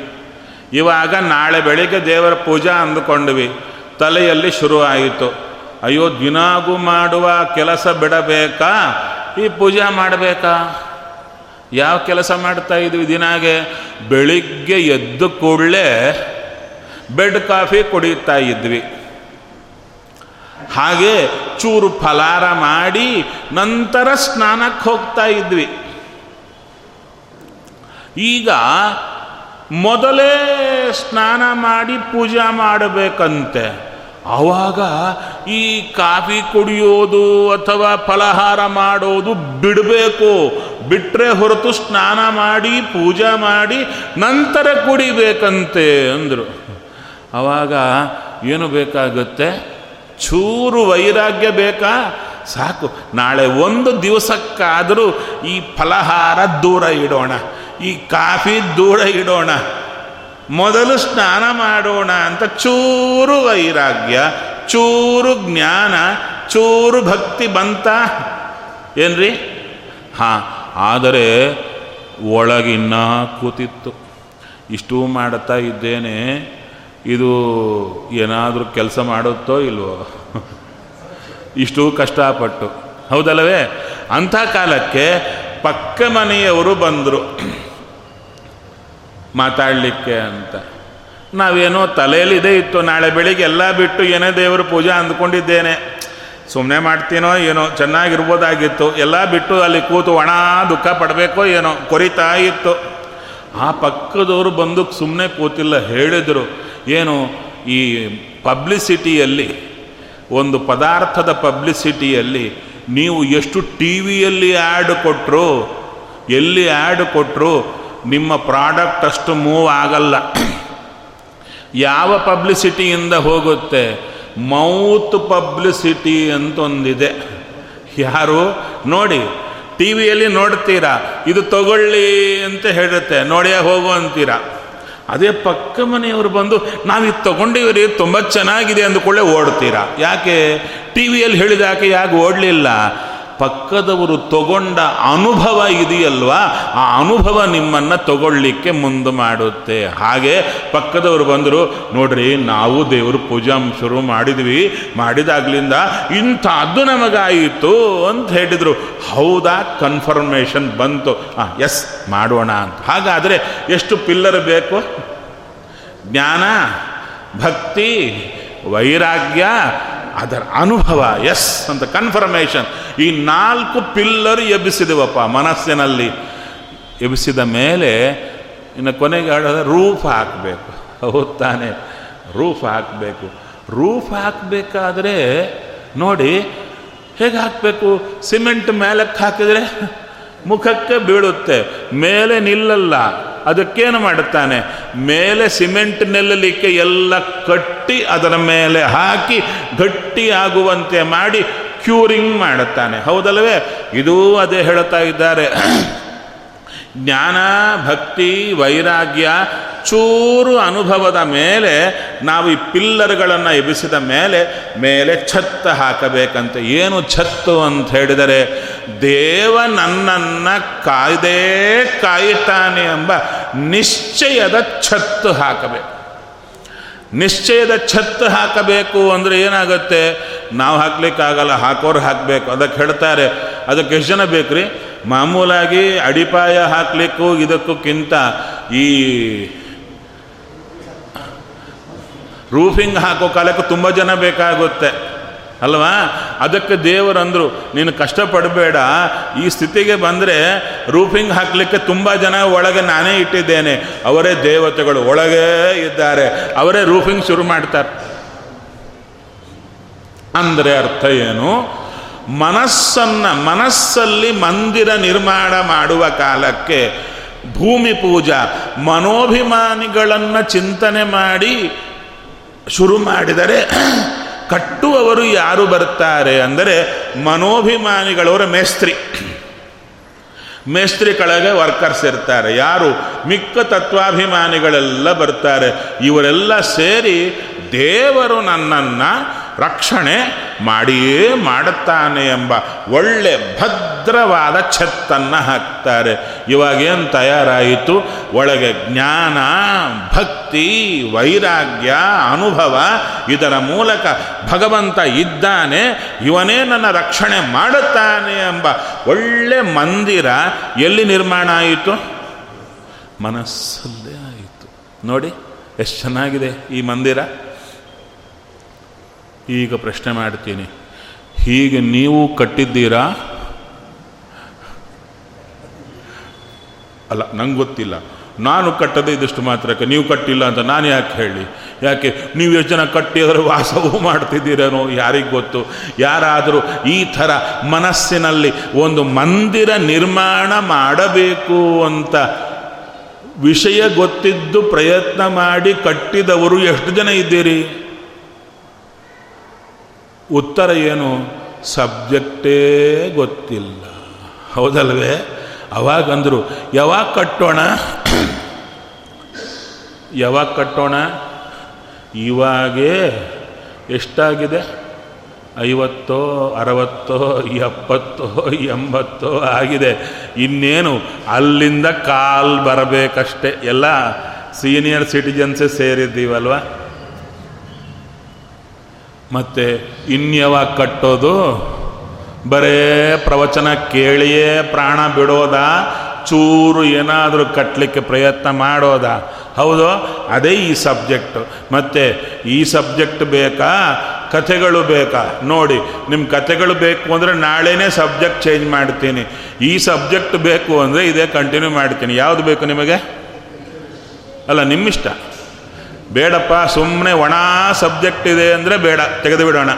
ಇವಾಗ ನಾಳೆ ಬೆಳಿಗ್ಗೆ ದೇವರ ಪೂಜಾ ಅಂದುಕೊಂಡ್ವಿ. ತಲೆಯಲ್ಲಿ ಶುರುವಾಯಿತು ಅಯ್ಯೋ, ದಿನಾಗೂ ಮಾಡುವ ಕೆಲಸ ಬಿಡಬೇಕಾ? ಈ ಪೂಜಾ ಮಾಡಬೇಕಾ? ಯಾವ ಕೆಲಸ ಮಾಡ್ತಾ ಇದ್ವಿ ದಿನಾಗೆ? ಬೆಳಿಗ್ಗೆ ಎದ್ದು ಕೂಡಲೇ ಬೆಡ್ ಕಾಫಿ ಕುಡಿಯುತ್ತಾ ಇದ್ವಿ. ಹಾಗೆ ಚೂರು ಫಲಾರ ಮಾಡಿ ನಂತರ ಸ್ನಾನಕ್ಕೆ ಹೋಗ್ತಾ ಇದ್ವಿ. ಈಗ ಮೊದಲೇ ಸ್ನಾನ ಮಾಡಿ ಪೂಜೆ ಮಾಡಬೇಕಂತೆ. ಆವಾಗ ಈ ಕಾಫಿ ಕುಡಿಯೋದು ಅಥವಾ ಫಲಹಾರ ಮಾಡೋದು ಬಿಡಬೇಕು. ಬಿಟ್ಟರೆ ಹೊರತು ಸ್ನಾನ ಮಾಡಿ, ಪೂಜೆ ಮಾಡಿ ನಂತರ ಕುಡಿಬೇಕಂತೆ ಅಂದರು. ಆವಾಗ ಏನು ಬೇಕಾಗುತ್ತೆ? ಚೂರು ವೈರಾಗ್ಯ ಬೇಕಾ? ಸಾಕು. ನಾಳೆ ಒಂದು ದಿವಸಕ್ಕಾದರೂ ಈ ಫಲಹಾರ ದೂರ ಇಡೋಣ. ಈ ಕಾಫಿ ದೂರ ಇಡೋಣ. ಮೊದಲು ಸ್ನಾನ ಮಾಡೋಣ ಅಂತ ಚೂರು ವೈರಾಗ್ಯ, ಚೂರು ಜ್ಞಾನ, ಚೂರು ಭಕ್ತಿ ಬಂತ? ಏನ್ರಿ? ಹಾಂ, ಆದರೆ ಒಳಗಿನ್ನ ಕೂತಿತ್ತು. ಇಷ್ಟು ಮಾಡುತ್ತಾ ಇದ್ದೇನೆ. ಇದು ಏನಾದರೂ ಕೆಲಸ ಮಾಡುತ್ತೋ ಇಲ್ವೋ? ಇಷ್ಟು ಕಷ್ಟಪಟ್ಟು. ಹೌದಲ್ಲವೇ? ಅಂಥ ಕಾಲಕ್ಕೆ ಪಕ್ಕ ಮನೆಯವರು ಬಂದರು. ಮಾತಾಡಲಿಕ್ಕೆ ಅಂತ. ನಾವೇನೋ ತಲೆಯಲ್ಲಿ ಇದೇ ಇತ್ತು. ನಾಳೆ ಬೆಳಿಗ್ಗೆ ಎಲ್ಲ ಬಿಟ್ಟು ಏನೇ ದೇವರ ಪೂಜೆ ಅಂದ್ಕೊಂಡಿದ್ದೇನೆ. ಸುಮ್ಮನೆ ಮಾಡ್ತೀನೋ ಏನೋ, ಚೆನ್ನಾಗಿರ್ಬೋದಾಗಿತ್ತು. ಎಲ್ಲ ಬಿಟ್ಟು ಅಲ್ಲಿ ಕೂತು ಒಣ ದುಃಖ ಪಡಬೇಕೋ ಏನೋ, ಕೊರಿತಾ ಇತ್ತು. ಆ ಪಕ್ಕದವರು ಬಂದು ಸುಮ್ಮನೆ ಕೂತಿಲ್ಲ, ಹೇಳಿದರು. ಏನು ಈ ಪಬ್ಲಿಸಿಟಿಯಲ್ಲಿ ಒಂದು ಪದಾರ್ಥದ ಪಬ್ಲಿಸಿಟಿಯಲ್ಲಿ ನೀವು ಎಷ್ಟು ಟಿ ವಿಯಲ್ಲಿ ಆ್ಯಡ್ ಕೊಟ್ಟರು ಎಲ್ಲಿ ಆ್ಯಡ್ ಕೊಟ್ಟರು ನಿಮ್ಮ ಪ್ರಾಡಕ್ಟ್ ಅಷ್ಟು ಮೂವ್ ಆಗಲ್ಲ. ಯಾವ ಪಬ್ಲಿಸಿಟಿಯಿಂದ ಹೋಗುತ್ತೆ? ಮೌತ್ ಪಬ್ಲಿಸಿಟಿ ಅಂತೊಂದಿದೆ. ಯಾರು? ನೋಡಿ, ಟಿ ವಿಯಲ್ಲಿ ನೋಡ್ತೀರಾ, ಇದು ತಗೊಳ್ಳಿ ಅಂತ ಹೇಳುತ್ತೆ ನೋಡಿಯೇ ಹೋಗು ಅಂತೀರಾ. ಅದೇ ಪಕ್ಕ ಮನೆಯವರು ಬಂದು, ನಾವು ಇದು ತಗೊಂಡಿವ್ರಿ, ತುಂಬ ಚೆನ್ನಾಗಿದೆ ಅಂದುಕೊಳ್ಳೆ ಓಡ್ತೀರಾ? ಯಾಕೆ? ಟಿ ವಿಯಲ್ಲಿ ಹೇಳಿದಾಕೆ ಯಾಕೆ ಓಡಲಿಲ್ಲ? ಪಕ್ಕದವರು ತಗೊಂಡ ಅನುಭವ ಇದೆಯಲ್ವಾ? ಆ ಅನುಭವ ನಿಮ್ಮನ್ನು ತಗೊಳ್ಳಿಕ್ಕೆ ಮುಂದೆ ಮಾಡುತ್ತೆ. ಹಾಗೆ ಪಕ್ಕದವರು ಬಂದರು, ನೋಡ್ರಿ ನಾವು ದೇವರು ಪೂಜಾ ಶುರು ಮಾಡಿದ್ವಿ. ಮಾಡಿದಾಗ್ಲಿಂದ ಇಂಥದ್ದು ನಮಗಾಯಿತು ಅಂತ ಹೇಳಿದರು. ಹೌದಾ? ಕನ್ಫರ್ಮೇಷನ್ ಬಂತು. ಹಾಂ ಎಸ್ ಮಾಡೋಣ ಅಂತ. ಹಾಗಾದರೆ ಎಷ್ಟು ಪಿಲ್ಲರ್ ಬೇಕು? ಜ್ಞಾನ, ಭಕ್ತಿ, ವೈರಾಗ್ಯ ಅದರ ಅನುಭವ ಎಸ್ ಅಂತ ಕನ್ಫರ್ಮೇಷನ್ ಈ ನಾಲ್ಕು ಪಿಲ್ಲರ್ ಎಬ್ಬಿಸಿದೆವಪ್ಪ ಮನಸ್ಸಿನಲ್ಲಿ. ಎಬ್ಬಿಸಿದ ಮೇಲೆ ಇನ್ನು ಕೊನೆಗೆ ಹೇಳಿದ್ರೆ ರೂಫ್ ಹಾಕಬೇಕು. ಹೌದು ತಾನೆ ರೂಫ್ ಹಾಕಬೇಕು. ರೂಫ್ ಹಾಕಬೇಕಾದ್ರೆ ನೋಡಿ ಹೇಗೆ ಹಾಕಬೇಕು? ಸಿಮೆಂಟ್ ಮೇಲಕ್ಕೆ ಹಾಕಿದರೆ ಮುಖಕ್ಕೆ ಬೀಳುತ್ತೆ, ಮೇಲೆ ನಿಲ್ಲಲ್ಲ. ಅದಕ್ಕೇನು ಮಾಡುತ್ತಾನೆ? ಮೇಲೆ ಸಿಮೆಂಟ್ ನೆಲ್ಲಲಿಕ್ಕೆ ಎಲ್ಲ ಕಟ್ಟಿ ಅದರ ಮೇಲೆ ಹಾಕಿ ಗಟ್ಟಿ ಆಗುವಂತೆ ಮಾಡಿ ಕ್ಯೂರಿಂಗ್ ಮಾಡುತ್ತಾನೆ. ಹೌದಲ್ವೇ ಇದೂ ಅದೇ ಹೇಳ್ತಾ ಇದ್ದಾರೆ. ಜ್ಞಾನ, ಭಕ್ತಿ, ವೈರಾಗ್ಯ, ಚೂರು ಅನುಭವದ ಮೇಲೆ ನಾವು ಈ ಪಿಲ್ಲರ್ಗಳನ್ನು ಎಬ್ಬಿಸಿದ ಮೇಲೆ ಮೇಲೆ ಛತ್ತು ಹಾಕಬೇಕಂತೆ. ಏನು ಛತ್ತು ಅಂತ ಹೇಳಿದರೆ, ದೇವ ನನ್ನನ್ನು ಕಾಯ್ದೇ ಕಾಯುತ್ತಾನೆ ಎಂಬ ನಿಶ್ಚಯದ ಛತ್ತು ಹಾಕಬೇಕು. ನಿಶ್ಚಯದ ಛತ್ತು ಹಾಕಬೇಕು ಅಂದರೆ ಏನಾಗುತ್ತೆ? ನಾವು ಹಾಕ್ಲಿಕ್ಕಾಗಲ್ಲ, ಹಾಕೋರು ಹಾಕಬೇಕು. ಅದಕ್ಕೆ ಹೇಳ್ತಾರೆ, ಅದಕ್ಕೆ ಎಷ್ಟು ಜನ ಬೇಕ್ರಿ? ಮಾಮೂಲಾಗಿ ಅಡಿಪಾಯ ಹಾಕ್ಲಿಕ್ಕೂ ಇದಕ್ಕೂಕ್ಕಿಂತ ಈ ರೂಫಿಂಗ್ ಹಾಕೋ ಕಾಲಕ್ಕೆ ತುಂಬ ಜನ ಬೇಕಾಗುತ್ತೆ. ಅಲ್ವಾ? ಅದಕ್ಕೆ ದೇವರಂದರು, ನೀನು ಕಷ್ಟಪಡಬೇಡ. ಈ ಸ್ಥಿತಿಗೆ ಬಂದರೆ ರೂಫಿಂಗ್ ಹಾಕಲಿಕ್ಕೆ ತುಂಬ ಜನ ಒಳಗೆ ನಾನೇ ಇಟ್ಟಿದ್ದೇನೆ. ಅವರೇ ದೇವತೆಗಳು, ಒಳಗೇ ಇದ್ದಾರೆ. ಅವರೇ ರೂಫಿಂಗ್ ಶುರು ಮಾಡ್ತಾರೆ. ಅಂದರೆ ಅರ್ಥ ಏನು? ಮನಸ್ಸನ್ನು, ಮನಸ್ಸಲ್ಲಿ ಮಂದಿರ ನಿರ್ಮಾಣ ಮಾಡುವ ಕಾಲಕ್ಕೆ ಭೂಮಿ ಪೂಜಾ, ಮನೋಭಿಮಾನಿಗಳನ್ನು ಚಿಂತನೆ ಮಾಡಿ ಶುರು ಮಾಡಿದರೆ ಕಟ್ಟುವವರು ಯಾರು ಬರ್ತಾರೆ ಅಂದರೆ ಮನೋಭಿಮಾನಿಗಳವರ ಮೇಸ್ತ್ರಿ. ಮೇಸ್ತ್ರಿ ಕೆಳಗೆ ವರ್ಕರ್ಸ್ ಇರ್ತಾರೆ. ಯಾರು? ಮಿಕ್ಕ ತತ್ವಾಭಿಮಾನಿಗಳೆಲ್ಲ ಬರ್ತಾರೆ. ಇವರೆಲ್ಲ ಸೇರಿ ದೇವರು ನನ್ನನ್ನು ರಕ್ಷಣೆ ಮಾಡಿಯೇ ಮಾಡುತ್ತಾನೆ ಎಂಬ ಒಳ್ಳೆ ಭದ್ರವಾದ ಛತ್ತನ್ನು ಹಾಕ್ತಾರೆ. ಇವಾಗೇನು ತಯಾರಾಯಿತು? ಒಳಗೆ ಜ್ಞಾನ, ಭಕ್ತಿ, ವೈರಾಗ್ಯ, ಅನುಭವ ಇದರ ಮೂಲಕ ಭಗವಂತ ಇದ್ದಾನೆ. ಇವನೇ ನನ್ನ ರಕ್ಷಣೆ ಮಾಡುತ್ತಾನೆ ಎಂಬ ಒಳ್ಳೆ ಮಂದಿರ ಎಲ್ಲಿ ನಿರ್ಮಾಣ ಆಯಿತು? ಮನಸ್ಸಲ್ಲೇ ಆಯಿತು. ನೋಡಿ, ಎಷ್ಟು ಚೆನ್ನಾಗಿದೆ ಈ ಮಂದಿರ. ಈಗ ಪ್ರಶ್ನೆ ಮಾಡ್ತೀನಿ. ಹೀಗೆ ನೀವು ಕಟ್ಟಿದ್ದೀರಾ? ಅಲ್ಲ, ನಂಗೆ ಗೊತ್ತಿಲ್ಲ. ನಾನು ಕಟ್ಟದೆ ಇದಿಷ್ಟು ಮಾತ್ರಕ್ಕೆ. ನೀವು ಕಟ್ಟಿಲ್ಲ ಅಂತ ನಾನು ಯಾಕೆ ಹೇಳಿ? ಯಾಕೆ? ನೀವು ಎಷ್ಟು ಜನ ಕಟ್ಟಿ ಅದರ ವಾಸವೂ ಮಾಡ್ತಿದ್ದೀರೇನೋ? ಯಾರಿಗೆ ಗೊತ್ತು? ಯಾರಾದರೂ ಈ ಥರ ಮನಸ್ಸಿನಲ್ಲಿ ಒಂದು ಮಂದಿರ ನಿರ್ಮಾಣ ಮಾಡಬೇಕು ಅಂತ ವಿಷಯ ಗೊತ್ತಿದ್ದು ಪ್ರಯತ್ನ ಮಾಡಿ ಕಟ್ಟಿದವರು ಎಷ್ಟು ಜನ ಇದ್ದೀರಿ? ಉತ್ತರ ಏನು? ಸಬ್ಜೆಕ್ಟೇ ಗೊತ್ತಿಲ್ಲ. ಹೌದಲ್ವೇ? ಅವಾಗಂದರು ಯಾವಾಗ ಕಟ್ಟೋಣ? ಯಾವಾಗ ಕಟ್ಟೋಣ? ಇವಾಗೇ ಎಷ್ಟಾಗಿದೆ? ಐವತ್ತೋ, ಅರವತ್ತೋ, ಎಪ್ಪತ್ತೋ, ಎಂಬತ್ತೋ ಆಗಿದೆ. ಇನ್ನೇನು? ಅಲ್ಲಿಂದ ಕಾಲ್ ಬರಬೇಕಷ್ಟೇ. ಎಲ್ಲ ಸೀನಿಯರ್ ಸಿಟಿಜನ್ಸೇ ಸೇರಿದ್ದೀವಲ್ವ? ಮತ್ತು ಇನ್ಯಾವಾಗ ಕಟ್ಟೋದು? ಬರೇ ಪ್ರವಚನ ಕೇಳಿಯೇ ಪ್ರಾಣ ಬಿಡೋದ? ಚೂರು ಏನಾದರೂ ಕಟ್ಟಲಿಕ್ಕೆ ಪ್ರಯತ್ನ ಮಾಡೋದ? ಹೌದು, ಅದೇ ಈ ಸಬ್ಜೆಕ್ಟು. ಮತ್ತು ಈ ಸಬ್ಜೆಕ್ಟ್ ಬೇಕಾ? ಕಥೆಗಳು ಬೇಕಾ? ನೋಡಿ ನಿಮ್ಮ ಕಥೆಗಳು ಬೇಕು ಅಂದರೆ ನಾಳೆನೇ ಸಬ್ಜೆಕ್ಟ್ ಚೇಂಜ್ ಮಾಡ್ತೀನಿ. ಈ ಸಬ್ಜೆಕ್ಟ್ ಬೇಕು ಅಂದರೆ ಇದೇ ಕಂಟಿನ್ಯೂ ಮಾಡ್ತೀನಿ. ಯಾವುದು ಬೇಕು ನಿಮಗೆ? ಅಲ್ಲ, ನಿಮ್ಮಿಷ್ಟ. ಬೇಡಪ್ಪ ಸುಮ್ಮನೆ ಒಣ ಸಬ್ಜೆಕ್ಟ್ ಇದೆ ಅಂದರೆ ಬೇಡ ತೆಗೆದು ಬಿಡೋಣ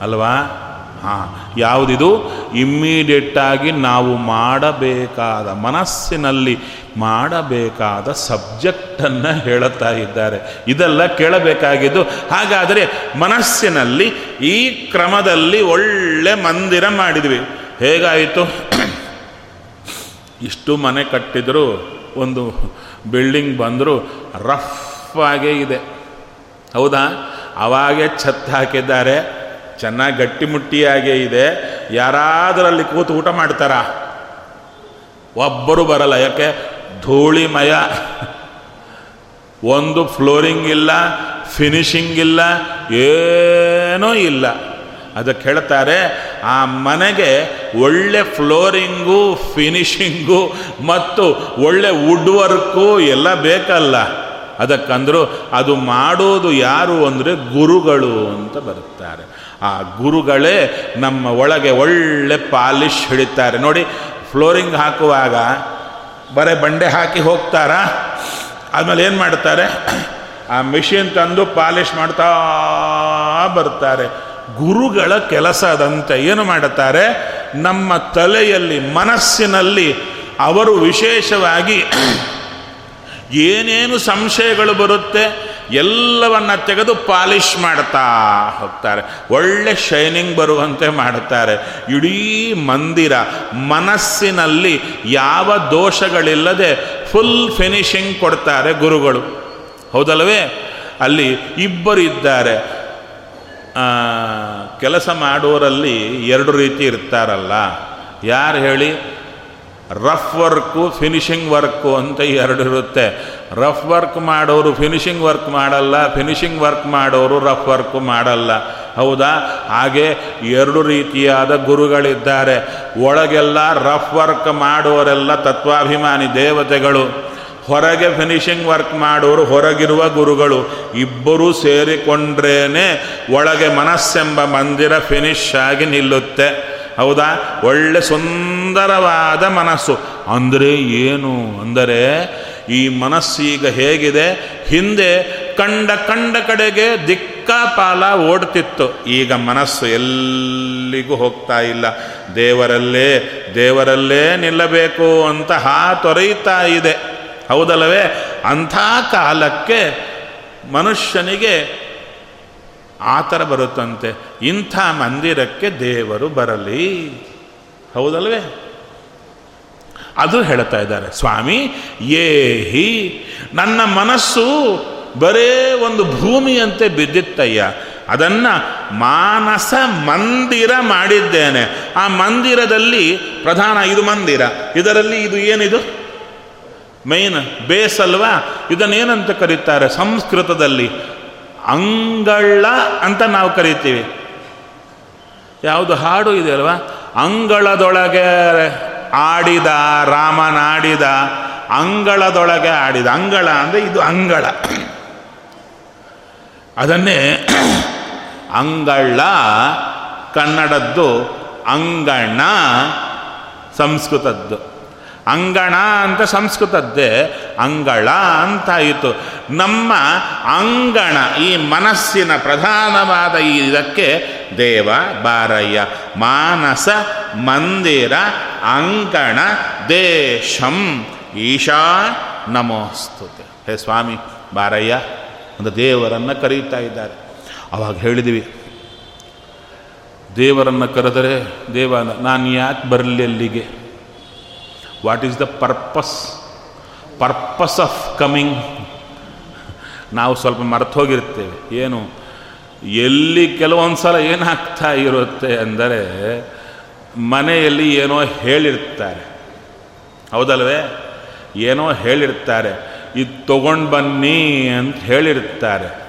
ಅಲ್ವಾ? ಹಾಂ, ಯಾವುದಿದು? ಇಮ್ಮಿಡಿಯೇಟಾಗಿ ನಾವು ಮಾಡಬೇಕಾದ, ಮನಸ್ಸಿನಲ್ಲಿ ಮಾಡಬೇಕಾದ ಸಬ್ಜೆಕ್ಟನ್ನು ಹೇಳುತ್ತಾ ಇದ್ದಾರೆ. ಇದೆಲ್ಲ ಕೇಳಬೇಕಾಗಿದ್ದು, ಹಾಗಾದರೆ ಮನಸ್ಸಿನಲ್ಲಿ ಈ ಕ್ರಮದಲ್ಲಿ ಒಳ್ಳೆ ಮಂದಿರ ಮಾಡಿದ್ವಿ. ಹೇಗಾಯಿತು? ಇಷ್ಟು ಮನೆ ಕಟ್ಟಿದರೂ, ಒಂದು ಬಿಲ್ಡಿಂಗ್ ಬಂದರೂ ರಫ್ ಆಗೇ ಇದೆ. ಹೌದಾ? ಅವಾಗೇ ಛತ್ ಹಾಕಿದ್ದಾರೆ. ಚೆನ್ನಾಗಿ ಗಟ್ಟಿಮುಟ್ಟಿಯಾಗೇ ಇದೆ. ಯಾರಾದರಲ್ಲಿ ಕೂತು ಊಟ ಮಾಡ್ತಾರಾ? ಒಬ್ಬರು ಬರಲ್ಲ. ಯಾಕೆ? ಧೂಳಿಮಯ. ಒಂದು ಫ್ಲೋರಿಂಗ್ ಇಲ್ಲ, ಫಿನಿಶಿಂಗ್ ಇಲ್ಲ, ಏನೂ ಇಲ್ಲ. ಅದಕ್ಕೆ ಹೇಳ್ತಾರೆ, ಆ ಮನೆಗೆ ಒಳ್ಳೆ ಫ್ಲೋರಿಂಗು ಫಿನಿಷಿಂಗು ಮತ್ತು ಒಳ್ಳೆ ವುಡ್ ವರ್ಕು ಎಲ್ಲ ಬೇಕಲ್ಲ. ಅದಕ್ಕಂದ್ರು ಅದು ಮಾಡೋದು ಯಾರು ಅಂದರೆ ಗುರುಗಳು ಅಂತ ಬರುತ್ತಾರೆ. ಆ ಗುರುಗಳೇ ನಮ್ಮ ಒಳಗೆ ಒಳ್ಳೆ ಪಾಲಿಶ್ ಹಿಡಿತಾರೆ. ನೋಡಿ, ಫ್ಲೋರಿಂಗ್ ಹಾಕುವಾಗ ಬರೇ ಬಂಡೆ ಹಾಕಿ ಹೋಗ್ತಾರಾ? ಆಮೇಲೆ ಏನು ಮಾಡ್ತಾರೆ? ಆ ಮಿಷಿನ್ ತಂದು ಪಾಲಿಶ್ ಮಾಡ್ತಾ ಬರ್ತಾರೆ ಗುರುಗಳ ಕೆಲಸ ಅದಂತೆ. ಏನು ಮಾಡುತ್ತಾರೆ? ನಮ್ಮ ತಲೆಯಲ್ಲಿ, ಮನಸ್ಸಿನಲ್ಲಿ ಅವರು ವಿಶೇಷವಾಗಿ ಏನೇನು ಸಂಶಯಗಳು ಬರುತ್ತೆ ಎಲ್ಲವನ್ನ ತೆಗೆದು ಪಾಲಿಶ್ ಮಾಡ್ತಾ ಹೋಗ್ತಾರೆ. ಒಳ್ಳೆ ಶೈನಿಂಗ್ ಬರುವಂತೆ ಮಾಡುತ್ತಾರೆ. ಇಡೀ ಮಂದಿರ, ಮನಸ್ಸಿನಲ್ಲಿ ಯಾವ ದೋಷಗಳಿಲ್ಲದೆ ಫುಲ್ ಫಿನಿಶಿಂಗ್ ಕೊಡ್ತಾರೆ ಗುರುಗಳು. ಹೌದಲ್ವೇ ಅಲ್ಲಿ ಇಬ್ಬರು ಇದ್ದಾರೆ. ಕೆಲಸ ಮಾಡೋರಲ್ಲಿ ಎರಡು ರೀತಿ ಇರ್ತಾರಲ್ಲ. ಯಾರು ಹೇಳಿ? ರಫ್ ವರ್ಕು, ಫಿನಿಶಿಂಗ್ ವರ್ಕು ಅಂತ ಎರಡು ಇರುತ್ತೆ. ರಫ್ ವರ್ಕ್ ಮಾಡೋರು ಫಿನಿಶಿಂಗ್ ವರ್ಕ್ ಮಾಡಲ್ಲ, ಫಿನಿಶಿಂಗ್ ವರ್ಕ್ ಮಾಡೋರು ರಫ್ ವರ್ಕ್ ಮಾಡಲ್ಲ. ಹೌದಾ? ಹಾಗೆ ಎರಡು ರೀತಿಯಾದ ಗುರುಗಳಿದ್ದಾರೆ. ಒಳಗೆಲ್ಲ ರಫ್ ವರ್ಕ್ ಮಾಡೋರೆಲ್ಲ ತತ್ವಾಭಿಮಾನಿ ದೇವತೆಗಳು. ಹೊರಗೆ ಫಿನಿಶಿಂಗ್ ವರ್ಕ್ ಮಾಡೋರು ಹೊರಗಿರುವ ಗುರುಗಳು ಇಬ್ಬರೂ ಸೇರಿಕೊಂಡ್ರೇನೆ ಒಳಗೆ ಮನಸ್ಸೆಂಬ ಮಂದಿರ ಫಿನಿಶ್ ಆಗಿ ನಿಲ್ಲುತ್ತೆ. ಹೌದಾ? ಒಳ್ಳೆ ಸುಂದರವಾದ ಮನಸ್ಸು. ಅಂದರೆ ಏನು? ಅಂದರೆ ಈ ಮನಸ್ಸೀಗ ಹೇಗಿದೆ? ಹಿಂದೆ ಕಂಡ ಕಂಡ ಕಡೆಗೆ ದಿಕ್ಕಾಪಾಲ ಓಡ್ತಿತ್ತು. ಈಗ ಮನಸ್ಸು ಎಲ್ಲಿಗೂ ಹೋಗ್ತಾ ಇಲ್ಲ. ದೇವರಲ್ಲೇ ದೇವರಲ್ಲೇ ನಿಲ್ಲಬೇಕು ಅಂತ ಹಾ ತೊರೆಯುತ್ತಾ ಇದೆ. ಹೌದಲ್ಲವೇ? ಅಂಥ ಕಾಲಕ್ಕೆ ಮನುಷ್ಯನಿಗೆ ಆ ಥರ ಬರುತ್ತಂತೆ. ಇಂಥ ಮಂದಿರಕ್ಕೆ ದೇವರು ಬರಲಿ. ಹೌದಲ್ವೇ? ಅದು ಹೇಳ್ತಾ ಇದ್ದಾರೆ. ಸ್ವಾಮಿ ಏಹಿ ನನ್ನ ಮನಸ್ಸು ಬರೇ ಒಂದು ಭೂಮಿಯಂತೆ ಬಿದ್ದಿತ್ತಯ್ಯ. ಅದನ್ನು ಮಾನಸ ಮಂದಿರ ಮಾಡಿದ್ದೇನೆ. ಆ ಮಂದಿರದಲ್ಲಿ ಪ್ರಧಾನ ಇದು ಮಂದಿರ. ಇದರಲ್ಲಿ ಇದು ಏನಿದು? ಮೈನ್ ಬೇಸ್ ಅಲ್ವಾ? ಇದನ್ನೇನಂತ ಕರೀತಾರೆ? ಸಂಸ್ಕೃತದಲ್ಲಿ ಅಂಗಳ ಅಂತ ನಾವು ಕರಿತೀವಿ. ಯಾವುದು ಹಾಡು ಇದೆ ಅಲ್ವಾ? ಅಂಗಳದೊಳಗೆ ಆಡಿದ ರಾಮನಾಡಿದ ಅಂಗಳದೊಳಗೆ ಆಡಿದ. ಅಂಗಳ ಅಂದರೆ ಇದು ಅಂಗಳ. ಅದನ್ನೇ ಅಂಗಳ ಕನ್ನಡದ್ದು ಅಂಗಣ ಸಂಸ್ಕೃತದ್ದು. ಅಂಗಣ ಅಂತ ಸಂಸ್ಕೃತದ್ದೇ ಅಂಗಳ ಅಂತಾಯಿತು. ನಮ್ಮ ಅಂಗಣ ಈ ಮನಸ್ಸಿನ ಪ್ರಧಾನವಾದ ಈ ಇದಕ್ಕೆ ದೇವ, ಬಾರಯ್ಯ, ಮಾನಸ, ಮಂದಿರ, ಅಂಗಣ, ದೇಶಂ, ಈಶಾ, ನಮೋಸ್ತುತೆ. ಹೇ ಸ್ವಾಮಿ, ಬಾರಯ್ಯ, ಅಂತ ದೇವರನ್ನು ಕರೀತಾ ಇದ್ದಾರೆ. ಅವಾಗ ಹೇಳಿದ್ವಿ, ದೇವರನ್ನು ಕರೆದರೆ ದೇವ, ನಾನು ಯಾಕೆ ಬರಲಿ ಅಲ್ಲಿಗೆ? What is the purpose purpose of coming ನಾವು ಸ್ವಲ್ಪ ಮರೆತು ಹೋಗಿರ್ತೇವೆ ಏನು? ಎಲ್ಲಿ ಕೆಲವೊಂದು ಸಲ ಏನಾಗ್ತಾ ಇರುತ್ತೆ ಅಂದರೆ ಮನೆಯಲ್ಲಿ ಏನೋ ಹೇಳಿರ್ತಾರೆ. ಹೌದಲ್ವೇ? ಏನೋ ಹೇಳಿರ್ತಾರೆ. ಇದು ತೊಗೊಂಡು ಬನ್ನಿ ಅಂತ ಹೇಳಿರ್ತಾರೆ.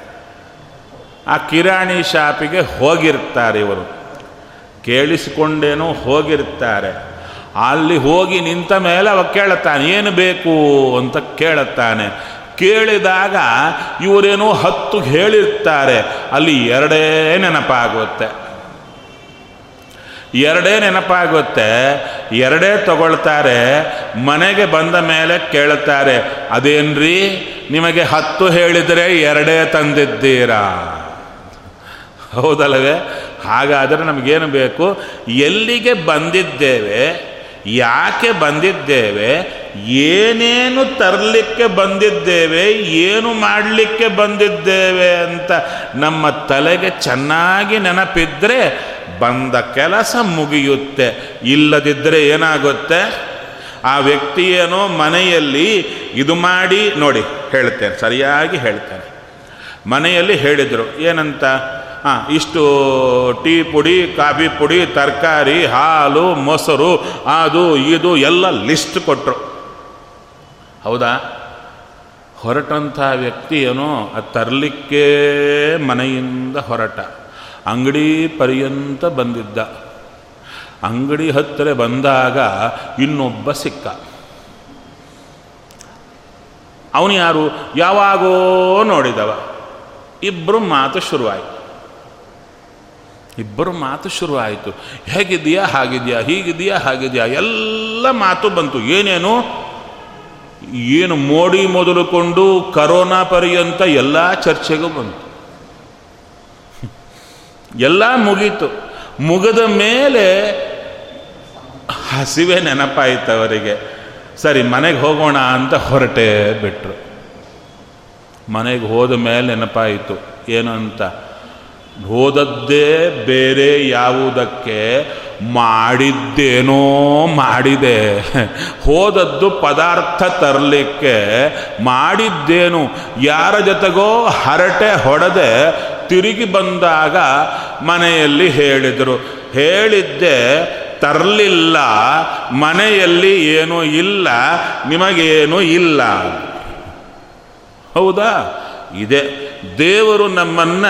ಆ ಕಿರಾಣಿ ಶಾಪಿಗೆ ಹೋಗಿರ್ತಾರೆ ಇವರು. ಕೇಳಿಸಿಕೊಂಡೇನೋ ಹೋಗಿರ್ತಾರೆ. ಅಲ್ಲಿ ಹೋಗಿ ನಿಂತ ಮೇಲೆ ಅವ ಕೇಳುತ್ತಾನೆ, ಏನು ಬೇಕು? ಅಂತ ಕೇಳುತ್ತಾನೆ. ಕೇಳಿದಾಗ ಇವರೇನೋ ಹತ್ತು ಹೇಳಿರ್ತಾರೆ, ಅಲ್ಲಿ ಎರಡೇ ನೆನಪಾಗುತ್ತೆ. ಎರಡೇ ನೆನಪಾಗುತ್ತೆ. ಎರಡೇ ತಗೊಳ್ತಾರೆ, ಮನೆಗೆ ಬಂದ ಮೇಲೆ ಕೇಳುತ್ತಾರೆ, ಅದೇನ್ರಿ? ನಿಮಗೆ ಹತ್ತು ಹೇಳಿದರೆ ಎರಡೇ ತಂದಿದ್ದೀರಾ? ಹೌದಲ್ಲವೇ? ಹಾಗಾದರೆ ನಮಗೇನು ಬೇಕು? ಎಲ್ಲಿಗೆ ಬಂದಿದ್ದೇವೆ? ಯಾಕೆ ಬಂದಿದ್ದೇವೆ? ಏನೇನು ತರಲಿಕ್ಕೆ ಬಂದಿದ್ದೇವೆ? ಏನು ಮಾಡಲಿಕ್ಕೆ ಬಂದಿದ್ದೇವೆ ಅಂತ ನಮ್ಮ ತಲೆಗೆ ಚೆನ್ನಾಗಿ ನೆನಪಿದ್ರೆ ಬಂದ ಕೆಲಸ ಮುಗಿಯುತ್ತೆ. ಇಲ್ಲದಿದ್ದರೆ ಏನಾಗುತ್ತೆ? ಆ ವ್ಯಕ್ತಿ ಏನೋ ಮನೆಯಲ್ಲಿ ಇದು ಮಾಡಿ ನೋಡಿ ಹೇಳ್ತೇನೆ, ಸರಿಯಾಗಿ ಹೇಳ್ತೇನೆ. ಮನೆಯಲ್ಲಿ ಹೇಳಿದರು, ಏನಂತ? ಹಾಂ, ಇಷ್ಟು ಟೀ ಪುಡಿ, ಕಾಫಿ ಪುಡಿ, ತರಕಾರಿ, ಹಾಲು, ಮೊಸರು, ಅದು, ಇದು ಎಲ್ಲ ಲಿಸ್ಟ್ ಕೊಟ್ಟರು ಹೌದಾ? ಹೊರಟಂಥ ವ್ಯಕ್ತಿ ಏನೋ, ಅದು ತರಲಿಕ್ಕೆ ಮನೆಯಿಂದ ಹೊರಟ. ಅಂಗಡಿ ಪರ್ಯಂತ ಬಂದಿದ್ದ. ಅಂಗಡಿ ಹತ್ತಿರ ಬಂದಾಗ ಇನ್ನೊಬ್ಬ ಸಿಕ್ಕ. ಅವನು ಯಾರು? ಯಾವಾಗೋ ನೋಡಿದವ. ಇಬ್ಬರು ಮಾತು ಶುರುವಾಯಿತು. ಇಬ್ಬರು ಮಾತು ಶುರುವಾಯಿತು. ಹೇಗಿದೆಯಾ ಹಾಗಿದೆಯಾ ಹೀಗಿದೆಯಾ ಹಾಗಿದೆಯಾ ಎಲ್ಲ ಮಾತು ಬಂತು. ಏನೇನು? ಏನು ಮೋಡಿ ಮೊದಲುಕೊಂಡು ಕರೋನಾ ಪರ್ಯಂತ ಎಲ್ಲ ಚರ್ಚೆಗೂ ಬಂತು. ಎಲ್ಲ ಮುಗೀತು. ಮುಗಿದ ಮೇಲೆ ಹಸಿವೆ ನೆನಪಾಯಿತು ಅವರಿಗೆ ಸರಿ, ಮನೆಗೆ ಹೋಗೋಣ ಅಂತ ಹೊರಟೇ ಬಿಟ್ರು. ಮನೆಗೆ ಹೋದ ಮೇಲೆ ನೆನಪಾಯಿತು. ಏನು ಅಂತ ಹೋದದ್ದೇ ಬೇರೆ ಯಾವುದಕ್ಕೆ ಮಾಡಿದ್ದೇನೋ ಮಾಡಿದೆ. ಹೋದದ್ದು ಪದಾರ್ಥ ತರಲಿಕ್ಕೆ ಮಾಡಿದ್ದೇನು. ಯಾರ ಜೊತೆಗೋ ಹರಟೆ ಹೊಡೆದೆ ತಿರುಗಿ ಬಂದಾಗ ಮನೆಯಲ್ಲಿ ಹೇಳಿದರು. ಹೇಳಿದ್ದೆ, ತರಲಿಲ್ಲ, ಮನೆಯಲ್ಲಿ ಏನೂ ಇಲ್ಲ, ನಿಮಗೇನೂ ಇಲ್ಲ. ಹೌದಾ? ಇದೆ. ದೇವರು ನಮ್ಮನ್ನ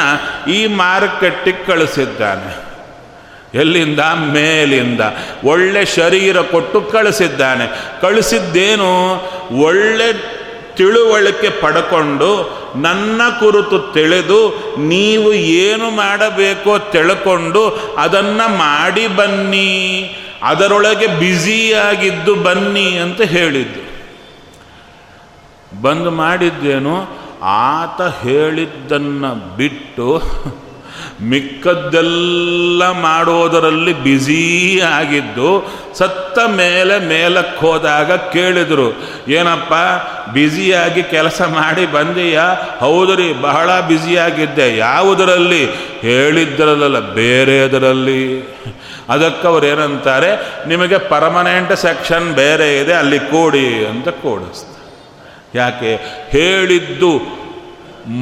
ಈ ಮಾರುಕಟ್ಟೆಗೆ ಕಳಿಸಿದ್ದಾನೆ. ಎಲ್ಲಿಂದ? ಮೇಲಿಂದ. ಒಳ್ಳೆ ಶರೀರ ಕೊಟ್ಟು ಕಳಿಸಿದ್ದಾನೆ. ಕಳಿಸಿದ್ದೇನು? ಒಳ್ಳೆ ತಿಳುವಳಿಕೆ ಪಡ್ಕೊಂಡು ನನ್ನ ಕುರಿತು ತಿಳಿದು ನೀವು ಏನು ಮಾಡಬೇಕೋ ತಿಳ್ಕೊಂಡು ಅದನ್ನು ಮಾಡಿ ಬನ್ನಿ. ಅದರೊಳಗೆ ಬ್ಯುಸಿಯಾಗಿದ್ದು ಬನ್ನಿ ಅಂತ ಹೇಳಿದ್ದು. ಬಂದು ಮಾಡಿದ್ದೇನು? ಆತ ಹೇಳಿದ್ದನ್ನು ಬಿಟ್ಟು ಮಿಕ್ಕದ್ದೆಲ್ಲ ಮಾಡೋದರಲ್ಲಿ ಬ್ಯುಸಿ ಆಗಿದ್ದು ಸತ್ತ ಮೇಲೆ ಮೇಲಕ್ಕೆ ಹೋದಾಗ ಕೇಳಿದರು, ಏನಪ್ಪ ಬ್ಯುಸಿಯಾಗಿ ಕೆಲಸ ಮಾಡಿ ಬಂದೀಯಾ? ಹೌದು ರೀ, ಬಹಳ ಬ್ಯುಸಿಯಾಗಿದ್ದೆ ಯಾವುದರಲ್ಲಿ? ಹೇಳಿದ್ದರಲ್ಲ ಬೇರೆದರಲ್ಲಿ. ಅದಕ್ಕೆ ಅವ್ರು ಏನಂತಾರೆ, ನಿಮಗೆ ಪರ್ಮನೆಂಟ್ ಸೆಕ್ಷನ್ ಬೇರೆ ಇದೆ, ಅಲ್ಲಿ ಕೂಡಿ ಅಂತ ಕೂಡಿಸ್ತಾರೆ. ಯಾಕೆ? ಹೇಳಿದ್ದು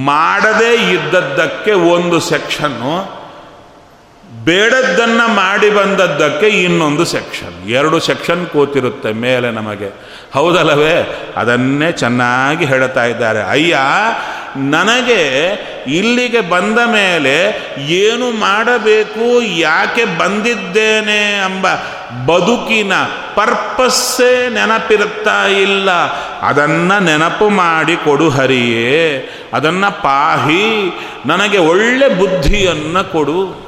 ಮಾಡದೇ ಇದ್ದದ್ದಕ್ಕೆ ಒಂದು ಸೆಕ್ಷನ್ನು ಬೇಡದ್ದನ್ನು ಮಾಡಿ ಬಂದದ್ದಕ್ಕೆ ಇನ್ನೊಂದು ಸೆಕ್ಷನ್ ಎರಡು ಸೆಕ್ಷನ್ ಕೂತಿರುತ್ತೆ ಮೇಲೆ ನಮಗೆ. ಹೌದಲ್ಲವೇ? ಅದನ್ನೇ ಚೆನ್ನಾಗಿ ಹೇಳ್ತಾ ಇದ್ದಾರೆ. ಅಯ್ಯ, ನನಗೆ ಇಲ್ಲಿಗೆ ಬಂದ ಮೇಲೆ ಏನು ಮಾಡಬೇಕು, ಯಾಕೆ ಬಂದಿದ್ದೇನೆ ಎಂಬ ಬದುಕಿನ ಪರ್ಪಸ್ಸೇ ನೆನಪಿರುತ್ತಾ ಇಲ್ಲ. ಅದನ್ನು ನೆನಪು ಮಾಡಿ ಕೊಡು ಹರಿಯೇ. ಅದನ್ನು ಪಾಹಿ. ನನಗೆ ಒಳ್ಳೆ ಬುದ್ಧಿಯನ್ನು ಕೊಡು.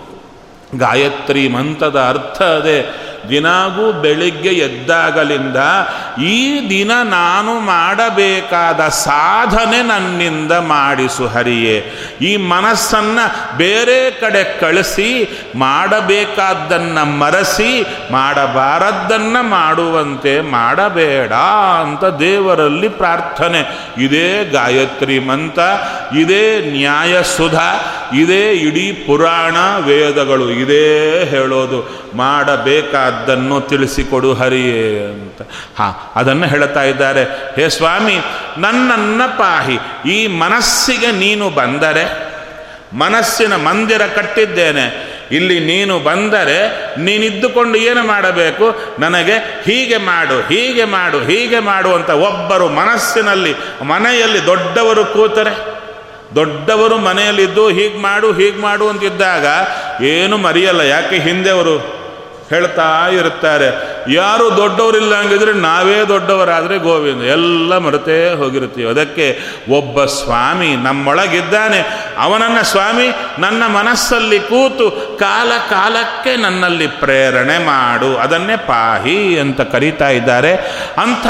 ಗಾಯತ್ರಿ ಮಂತ್ರದ ಅರ್ಥ ಅದೇ. ದಿನಾಗೂ ಬೆಳಿಗ್ಗೆ ಎದ್ದಾಗಲಿಂದ ಈ ದಿನ ನಾನು ಮಾಡಬೇಕಾದ ಸಾಧನೆ ನನ್ನಿಂದ ಮಾಡಿಸು ಹರಿಯೇ. ಈ ಮನಸ್ಸನ್ನು ಬೇರೆ ಕಡೆ ಕಳಿಸಿ, ಮಾಡಬೇಕಾದ್ದನ್ನು ಮರೆಸಿ, ಮಾಡಬಾರದ್ದನ್ನು ಮಾಡುವಂತೆ ಮಾಡಬೇಡ ಅಂತ ದೇವರಲ್ಲಿ ಪ್ರಾರ್ಥನೆ. ಇದೇ ಗಾಯತ್ರಿ ಮಂತ್ರ, ಇದೇ ನ್ಯಾಯ ಸುಧಾ, ಇದೇ ಇಡೀ ಪುರಾಣ ವೇದಗಳು ಇದೇ ಹೇಳೋದು. ಮಾಡಬೇಕಾದ್ದನ್ನು ತಿಳಿಸಿಕೊಡು ಹರಿಯೇ ಅಂತ. ಹಾ, ಅದನ್ನು ಹೇಳ್ತಾ ಇದ್ದಾರೆ. ಹೇ ಸ್ವಾಮಿ, ನನ್ನನ್ನ ಪಾಹಿ, ಈ ಮನಸ್ಸಿಗೆ ನೀನು ಬಂದರೆ, ಮನಸ್ಸಿನ ಮಂದಿರ ಕಟ್ಟಿದ್ದೇನೆ. ಇಲ್ಲಿ ನೀನು ಬಂದರೆ, ನೀನಿದ್ದುಕೊಂಡು ಏನು ಮಾಡಬೇಕು? ನನಗೆ ಹೀಗೆ ಮಾಡು ಹೀಗೆ ಮಾಡು ಹೀಗೆ ಮಾಡು ಅಂತ ಒಬ್ಬರು ಮನಸ್ಸಿನಲ್ಲಿ, ಮನೆಯಲ್ಲಿ ದೊಡ್ಡವರು ಕೂತರೆ, ದೊಡ್ಡವರು ಮನೆಯಲ್ಲಿದ್ದು ಹೀಗೆ ಮಾಡು ಹೀಗೆ ಮಾಡು ಅಂತಿದ್ದಾಗ ಏನು ಮರೆಯಲ್ಲ. ಯಾಕೆ ಹಿಂದೆ ಅವರು ಹೇಳ್ತಾ ಇರುತ್ತಾರೆ. ಯಾರು ದೊಡ್ಡವರಿಲ್ಲ ಹಂಗಿದ್ರೆ ನಾವೇ ದೊಡ್ಡವರಾದರೆ ಗೋವಿಂದ. ಎಲ್ಲ ಮರೆತೇ ಹೋಗಿರ್ತೀವಿ ಅದಕ್ಕೆ ಒಬ್ಬ ಸ್ವಾಮಿ ನಮ್ಮೊಳಗಿದ್ದಾನೆ. ಅವನನ್ನು ಸ್ವಾಮಿ ನನ್ನ ಮನಸ್ಸಲ್ಲಿ ಕೂತು ಕಾಲ ಕಾಲಕ್ಕೆ ನನ್ನಲ್ಲಿ ಪ್ರೇರಣೆ ಮಾಡು, ಅದನ್ನೇ ಪಾಹಿ ಅಂತ ಕರೀತಾ ಇದ್ದಾರೆ. ಅಂಥ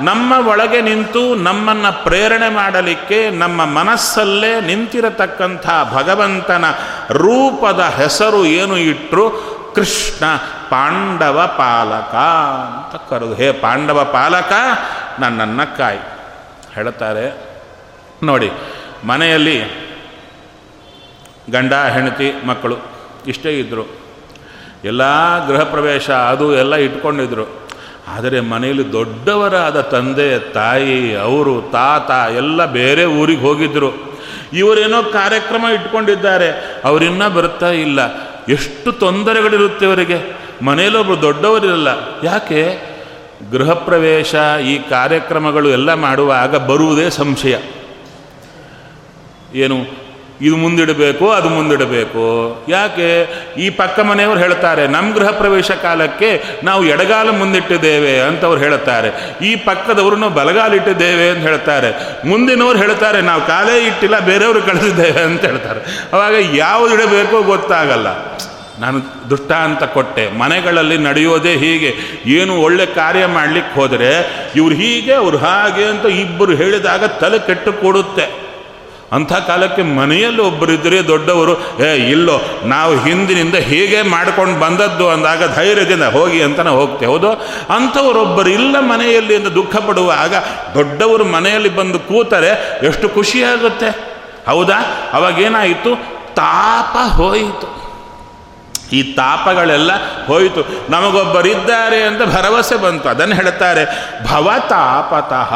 ನಮ್ಮ ಒಳಗೆ ನಿಂತು ನಮ್ಮನ್ನು ಪ್ರೇರಣೆ ಮಾಡಲಿಕ್ಕೆ ನಮ್ಮ ಮನಸ್ಸಲ್ಲೇ ನಿಂತಿರತಕ್ಕಂಥ ಭಗವಂತನ ರೂಪದ ಹೆಸರು ಏನು ಇಟ್ಟರು ಕೃಷ್ಣ ಪಾಂಡವ ಪಾಲಕ ಅಂತ ಕರೆದು, ಹೇ ಪಾಂಡವ ಪಾಲಕ, ನನ್ನನ್ನು ಕಾಯಿ. ಹೇಳ್ತಾರೆ, ನೋಡಿ, ಮನೆಯಲ್ಲಿ ಗಂಡ, ಹೆಂಡತಿ, ಮಕ್ಕಳು ಇಷ್ಟೇ ಇದ್ದರು ಎಲ್ಲ ಗೃಹ ಪ್ರವೇಶ ಅದು ಎಲ್ಲ ಇಟ್ಕೊಂಡಿದ್ರು. ಆದರೆ ಮನೆಯಲ್ಲಿ ದೊಡ್ಡವರಾದ ತಂದೆ, ತಾಯಿ, ಅವರು, ತಾತ ಎಲ್ಲ ಬೇರೆ ಊರಿಗೆ ಹೋಗಿದ್ದರು ಇವರೇನೋ ಕಾರ್ಯಕ್ರಮ ಇಟ್ಕೊಂಡಿದ್ದಾರೆ. ಅವರಿನ್ನ ಬರ್ತಾ ಇಲ್ಲ. ಎಷ್ಟು ತೊಂದರೆಗಳಿರುತ್ತೆ ಅವರಿಗೆ? ಮನೆಯಲ್ಲೊಬ್ಬರು ದೊಡ್ಡವರಿರಲ್ಲ. ಯಾಕೆ? ಗೃಹ ಪ್ರವೇಶ, ಈ ಕಾರ್ಯಕ್ರಮಗಳು ಎಲ್ಲ ಮಾಡುವಾಗ ಬರುವುದೇ ಸಂಶಯ. ಏನು? ಇದು ಮುಂದಿಡಬೇಕು, ಅದು ಮುಂದಿಡಬೇಕು. ಯಾಕೆ? ಈ ಪಕ್ಕ ಮನೆಯವರು ಹೇಳ್ತಾರೆ ನಮ್ಮ ಗೃಹ ಪ್ರವೇಶ ಕಾಲಕ್ಕೆ ನಾವು ಎಡಗಾಲ ಮುಂದಿಟ್ಟಿದ್ದೇವೆ ಅಂತ ಅವ್ರು ಹೇಳ್ತಾರೆ. ಈ ಪಕ್ಕದವರು ನಾವು ಬಲಗಾಲಿಟ್ಟಿದ್ದೇವೆ ಅಂತ ಹೇಳ್ತಾರೆ. ಮುಂದಿನವ್ರು ಹೇಳ್ತಾರೆ, ನಾವು ಕಾಲೇ ಇಟ್ಟಿಲ್ಲ, ಬೇರೆಯವರು ಕಳಿಸಿದ್ದೇವೆ ಅಂತ ಹೇಳ್ತಾರೆ. ಅವಾಗ ಯಾವುದು ಇಡಬೇಕೋ ಗೊತ್ತಾಗಲ್ಲ. ನಾನು ದೃಷ್ಟಾಂತ ಕೊಟ್ಟೆ. ಮನೆಗಳಲ್ಲಿ ನಡೆಯೋದೇ ಹೀಗೆ. ಏನು ಒಳ್ಳೆ ಕಾರ್ಯ ಮಾಡಲಿಕ್ಕೆ ಹೋದರೆ ಇವ್ರು ಹೀಗೆ, ಅವ್ರು ಹಾಗೆ ಅಂತ ಇಬ್ಬರು ಹೇಳಿದಾಗ ತಲೆ ಕೆಟ್ಟು ಕೊಡುತ್ತೆ. ಅಂಥ ಕಾಲಕ್ಕೆ ಮನೆಯಲ್ಲಿ ಒಬ್ಬರಿದ್ದರೆ ದೊಡ್ಡವರು, ಏ, ಇಲ್ಲೋ, ನಾವು ಹಿಂದಿನಿಂದ ಹೀಗೆ ಮಾಡ್ಕೊಂಡು ಬಂದದ್ದು ಅಂದಾಗ ಧೈರ್ಯದಿಂದ ಹೋಗಿ ಅಂತ ನಾವು ಹೋಗ್ತೇವೆ. ಹೌದು? ಅಂಥವರೊಬ್ಬರು ಇಲ್ಲ ಮನೆಯಲ್ಲಿ ಎಂದು ದುಃಖ ಪಡುವಾಗ ದೊಡ್ಡವರು ಮನೆಯಲ್ಲಿ ಬಂದು ಕೂತರೆ ಎಷ್ಟು ಖುಷಿಯಾಗುತ್ತೆ ಹೌದಾ? ಅವಾಗೇನಾಯಿತು? ತಾಪ ಹೋಯಿತು. ಈ ತಾಪಗಳೆಲ್ಲ ಹೋಯಿತು. ನಮಗೊಬ್ಬರಿದ್ದಾರೆ ಅಂತ ಭರವಸೆ ಬಂತು. ಅದನ್ನು ಹೇಳ್ತಾರೆ, ಭವತಾಪತಃ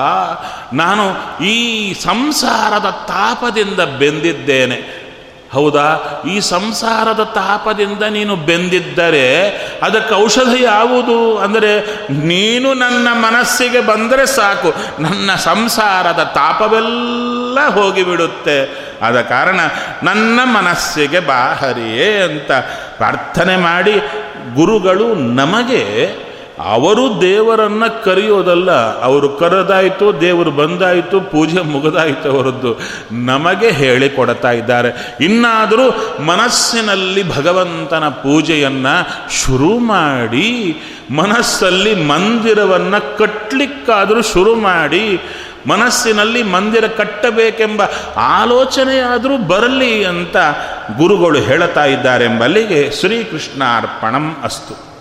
ನಾನು ಈ ಸಂಸಾರದ ತಾಪದಿಂದ ಬೆಂದಿದ್ದೇನೆ. ಹೌದಾ? ಈ ಸಂಸಾರದ ತಾಪದಿಂದ ನೀನು ಬೆಂದಿದ್ದರೆ ಅದಕ್ಕೆ ಔಷಧ ಯಾವುದು? ಅಂದರೆ ನೀನು ನನ್ನ ಮನಸ್ಸಿಗೆ ಬಂದರೆ ಸಾಕು. ನನ್ನ ಸಂಸಾರದ ತಾಪವೆಲ್ಲ ಹೋಗಿಬಿಡುತ್ತೆ. ಆದ ಕಾರಣ ನನ್ನ ಮನಸ್ಸಿಗೆ ಬಾಹರಿಯೇ ಅಂತ ಪ್ರಾರ್ಥನೆ ಮಾಡಿ ಗುರುಗಳು ನಮಗೆ ಅವರು ದೇವರನ್ನು ಕರೆಯೋದಲ್ಲ, ಅವರು ಕರೆದಾಯಿತು, ದೇವರು ಬಂದಾಯಿತು, ಪೂಜೆ ಮುಗಿದಾಯಿತು ಅವರದ್ದು ನಮಗೆ ಹೇಳಿಕೊಡ್ತಾ ಇದ್ದಾರೆ. ಇನ್ನಾದರೂ ಮನಸ್ಸಿನಲ್ಲಿ ಭಗವಂತನ ಪೂಜೆಯನ್ನು ಶುರು ಮಾಡಿ, ಮನಸ್ಸಲ್ಲಿ ಮಂದಿರವನ್ನು ಕಟ್ಟಲಿಕ್ಕಾದರೂ ಶುರು ಮಾಡಿ ಮನಸ್ಸಿನಲ್ಲಿ ಮಂದಿರ ಕಟ್ಟಬೇಕೆಂಬ ಆಲೋಚನೆಯಾದರೂ ಬರಲಿ ಅಂತ ಗುರುಗಳು ಹೇಳುತ್ತಾ ಇದ್ದಾರೆಂಬಲ್ಲಿಗೆ ಶ್ರೀಕೃಷ್ಣಾರ್ಪಣಂ ಅಸ್ತು.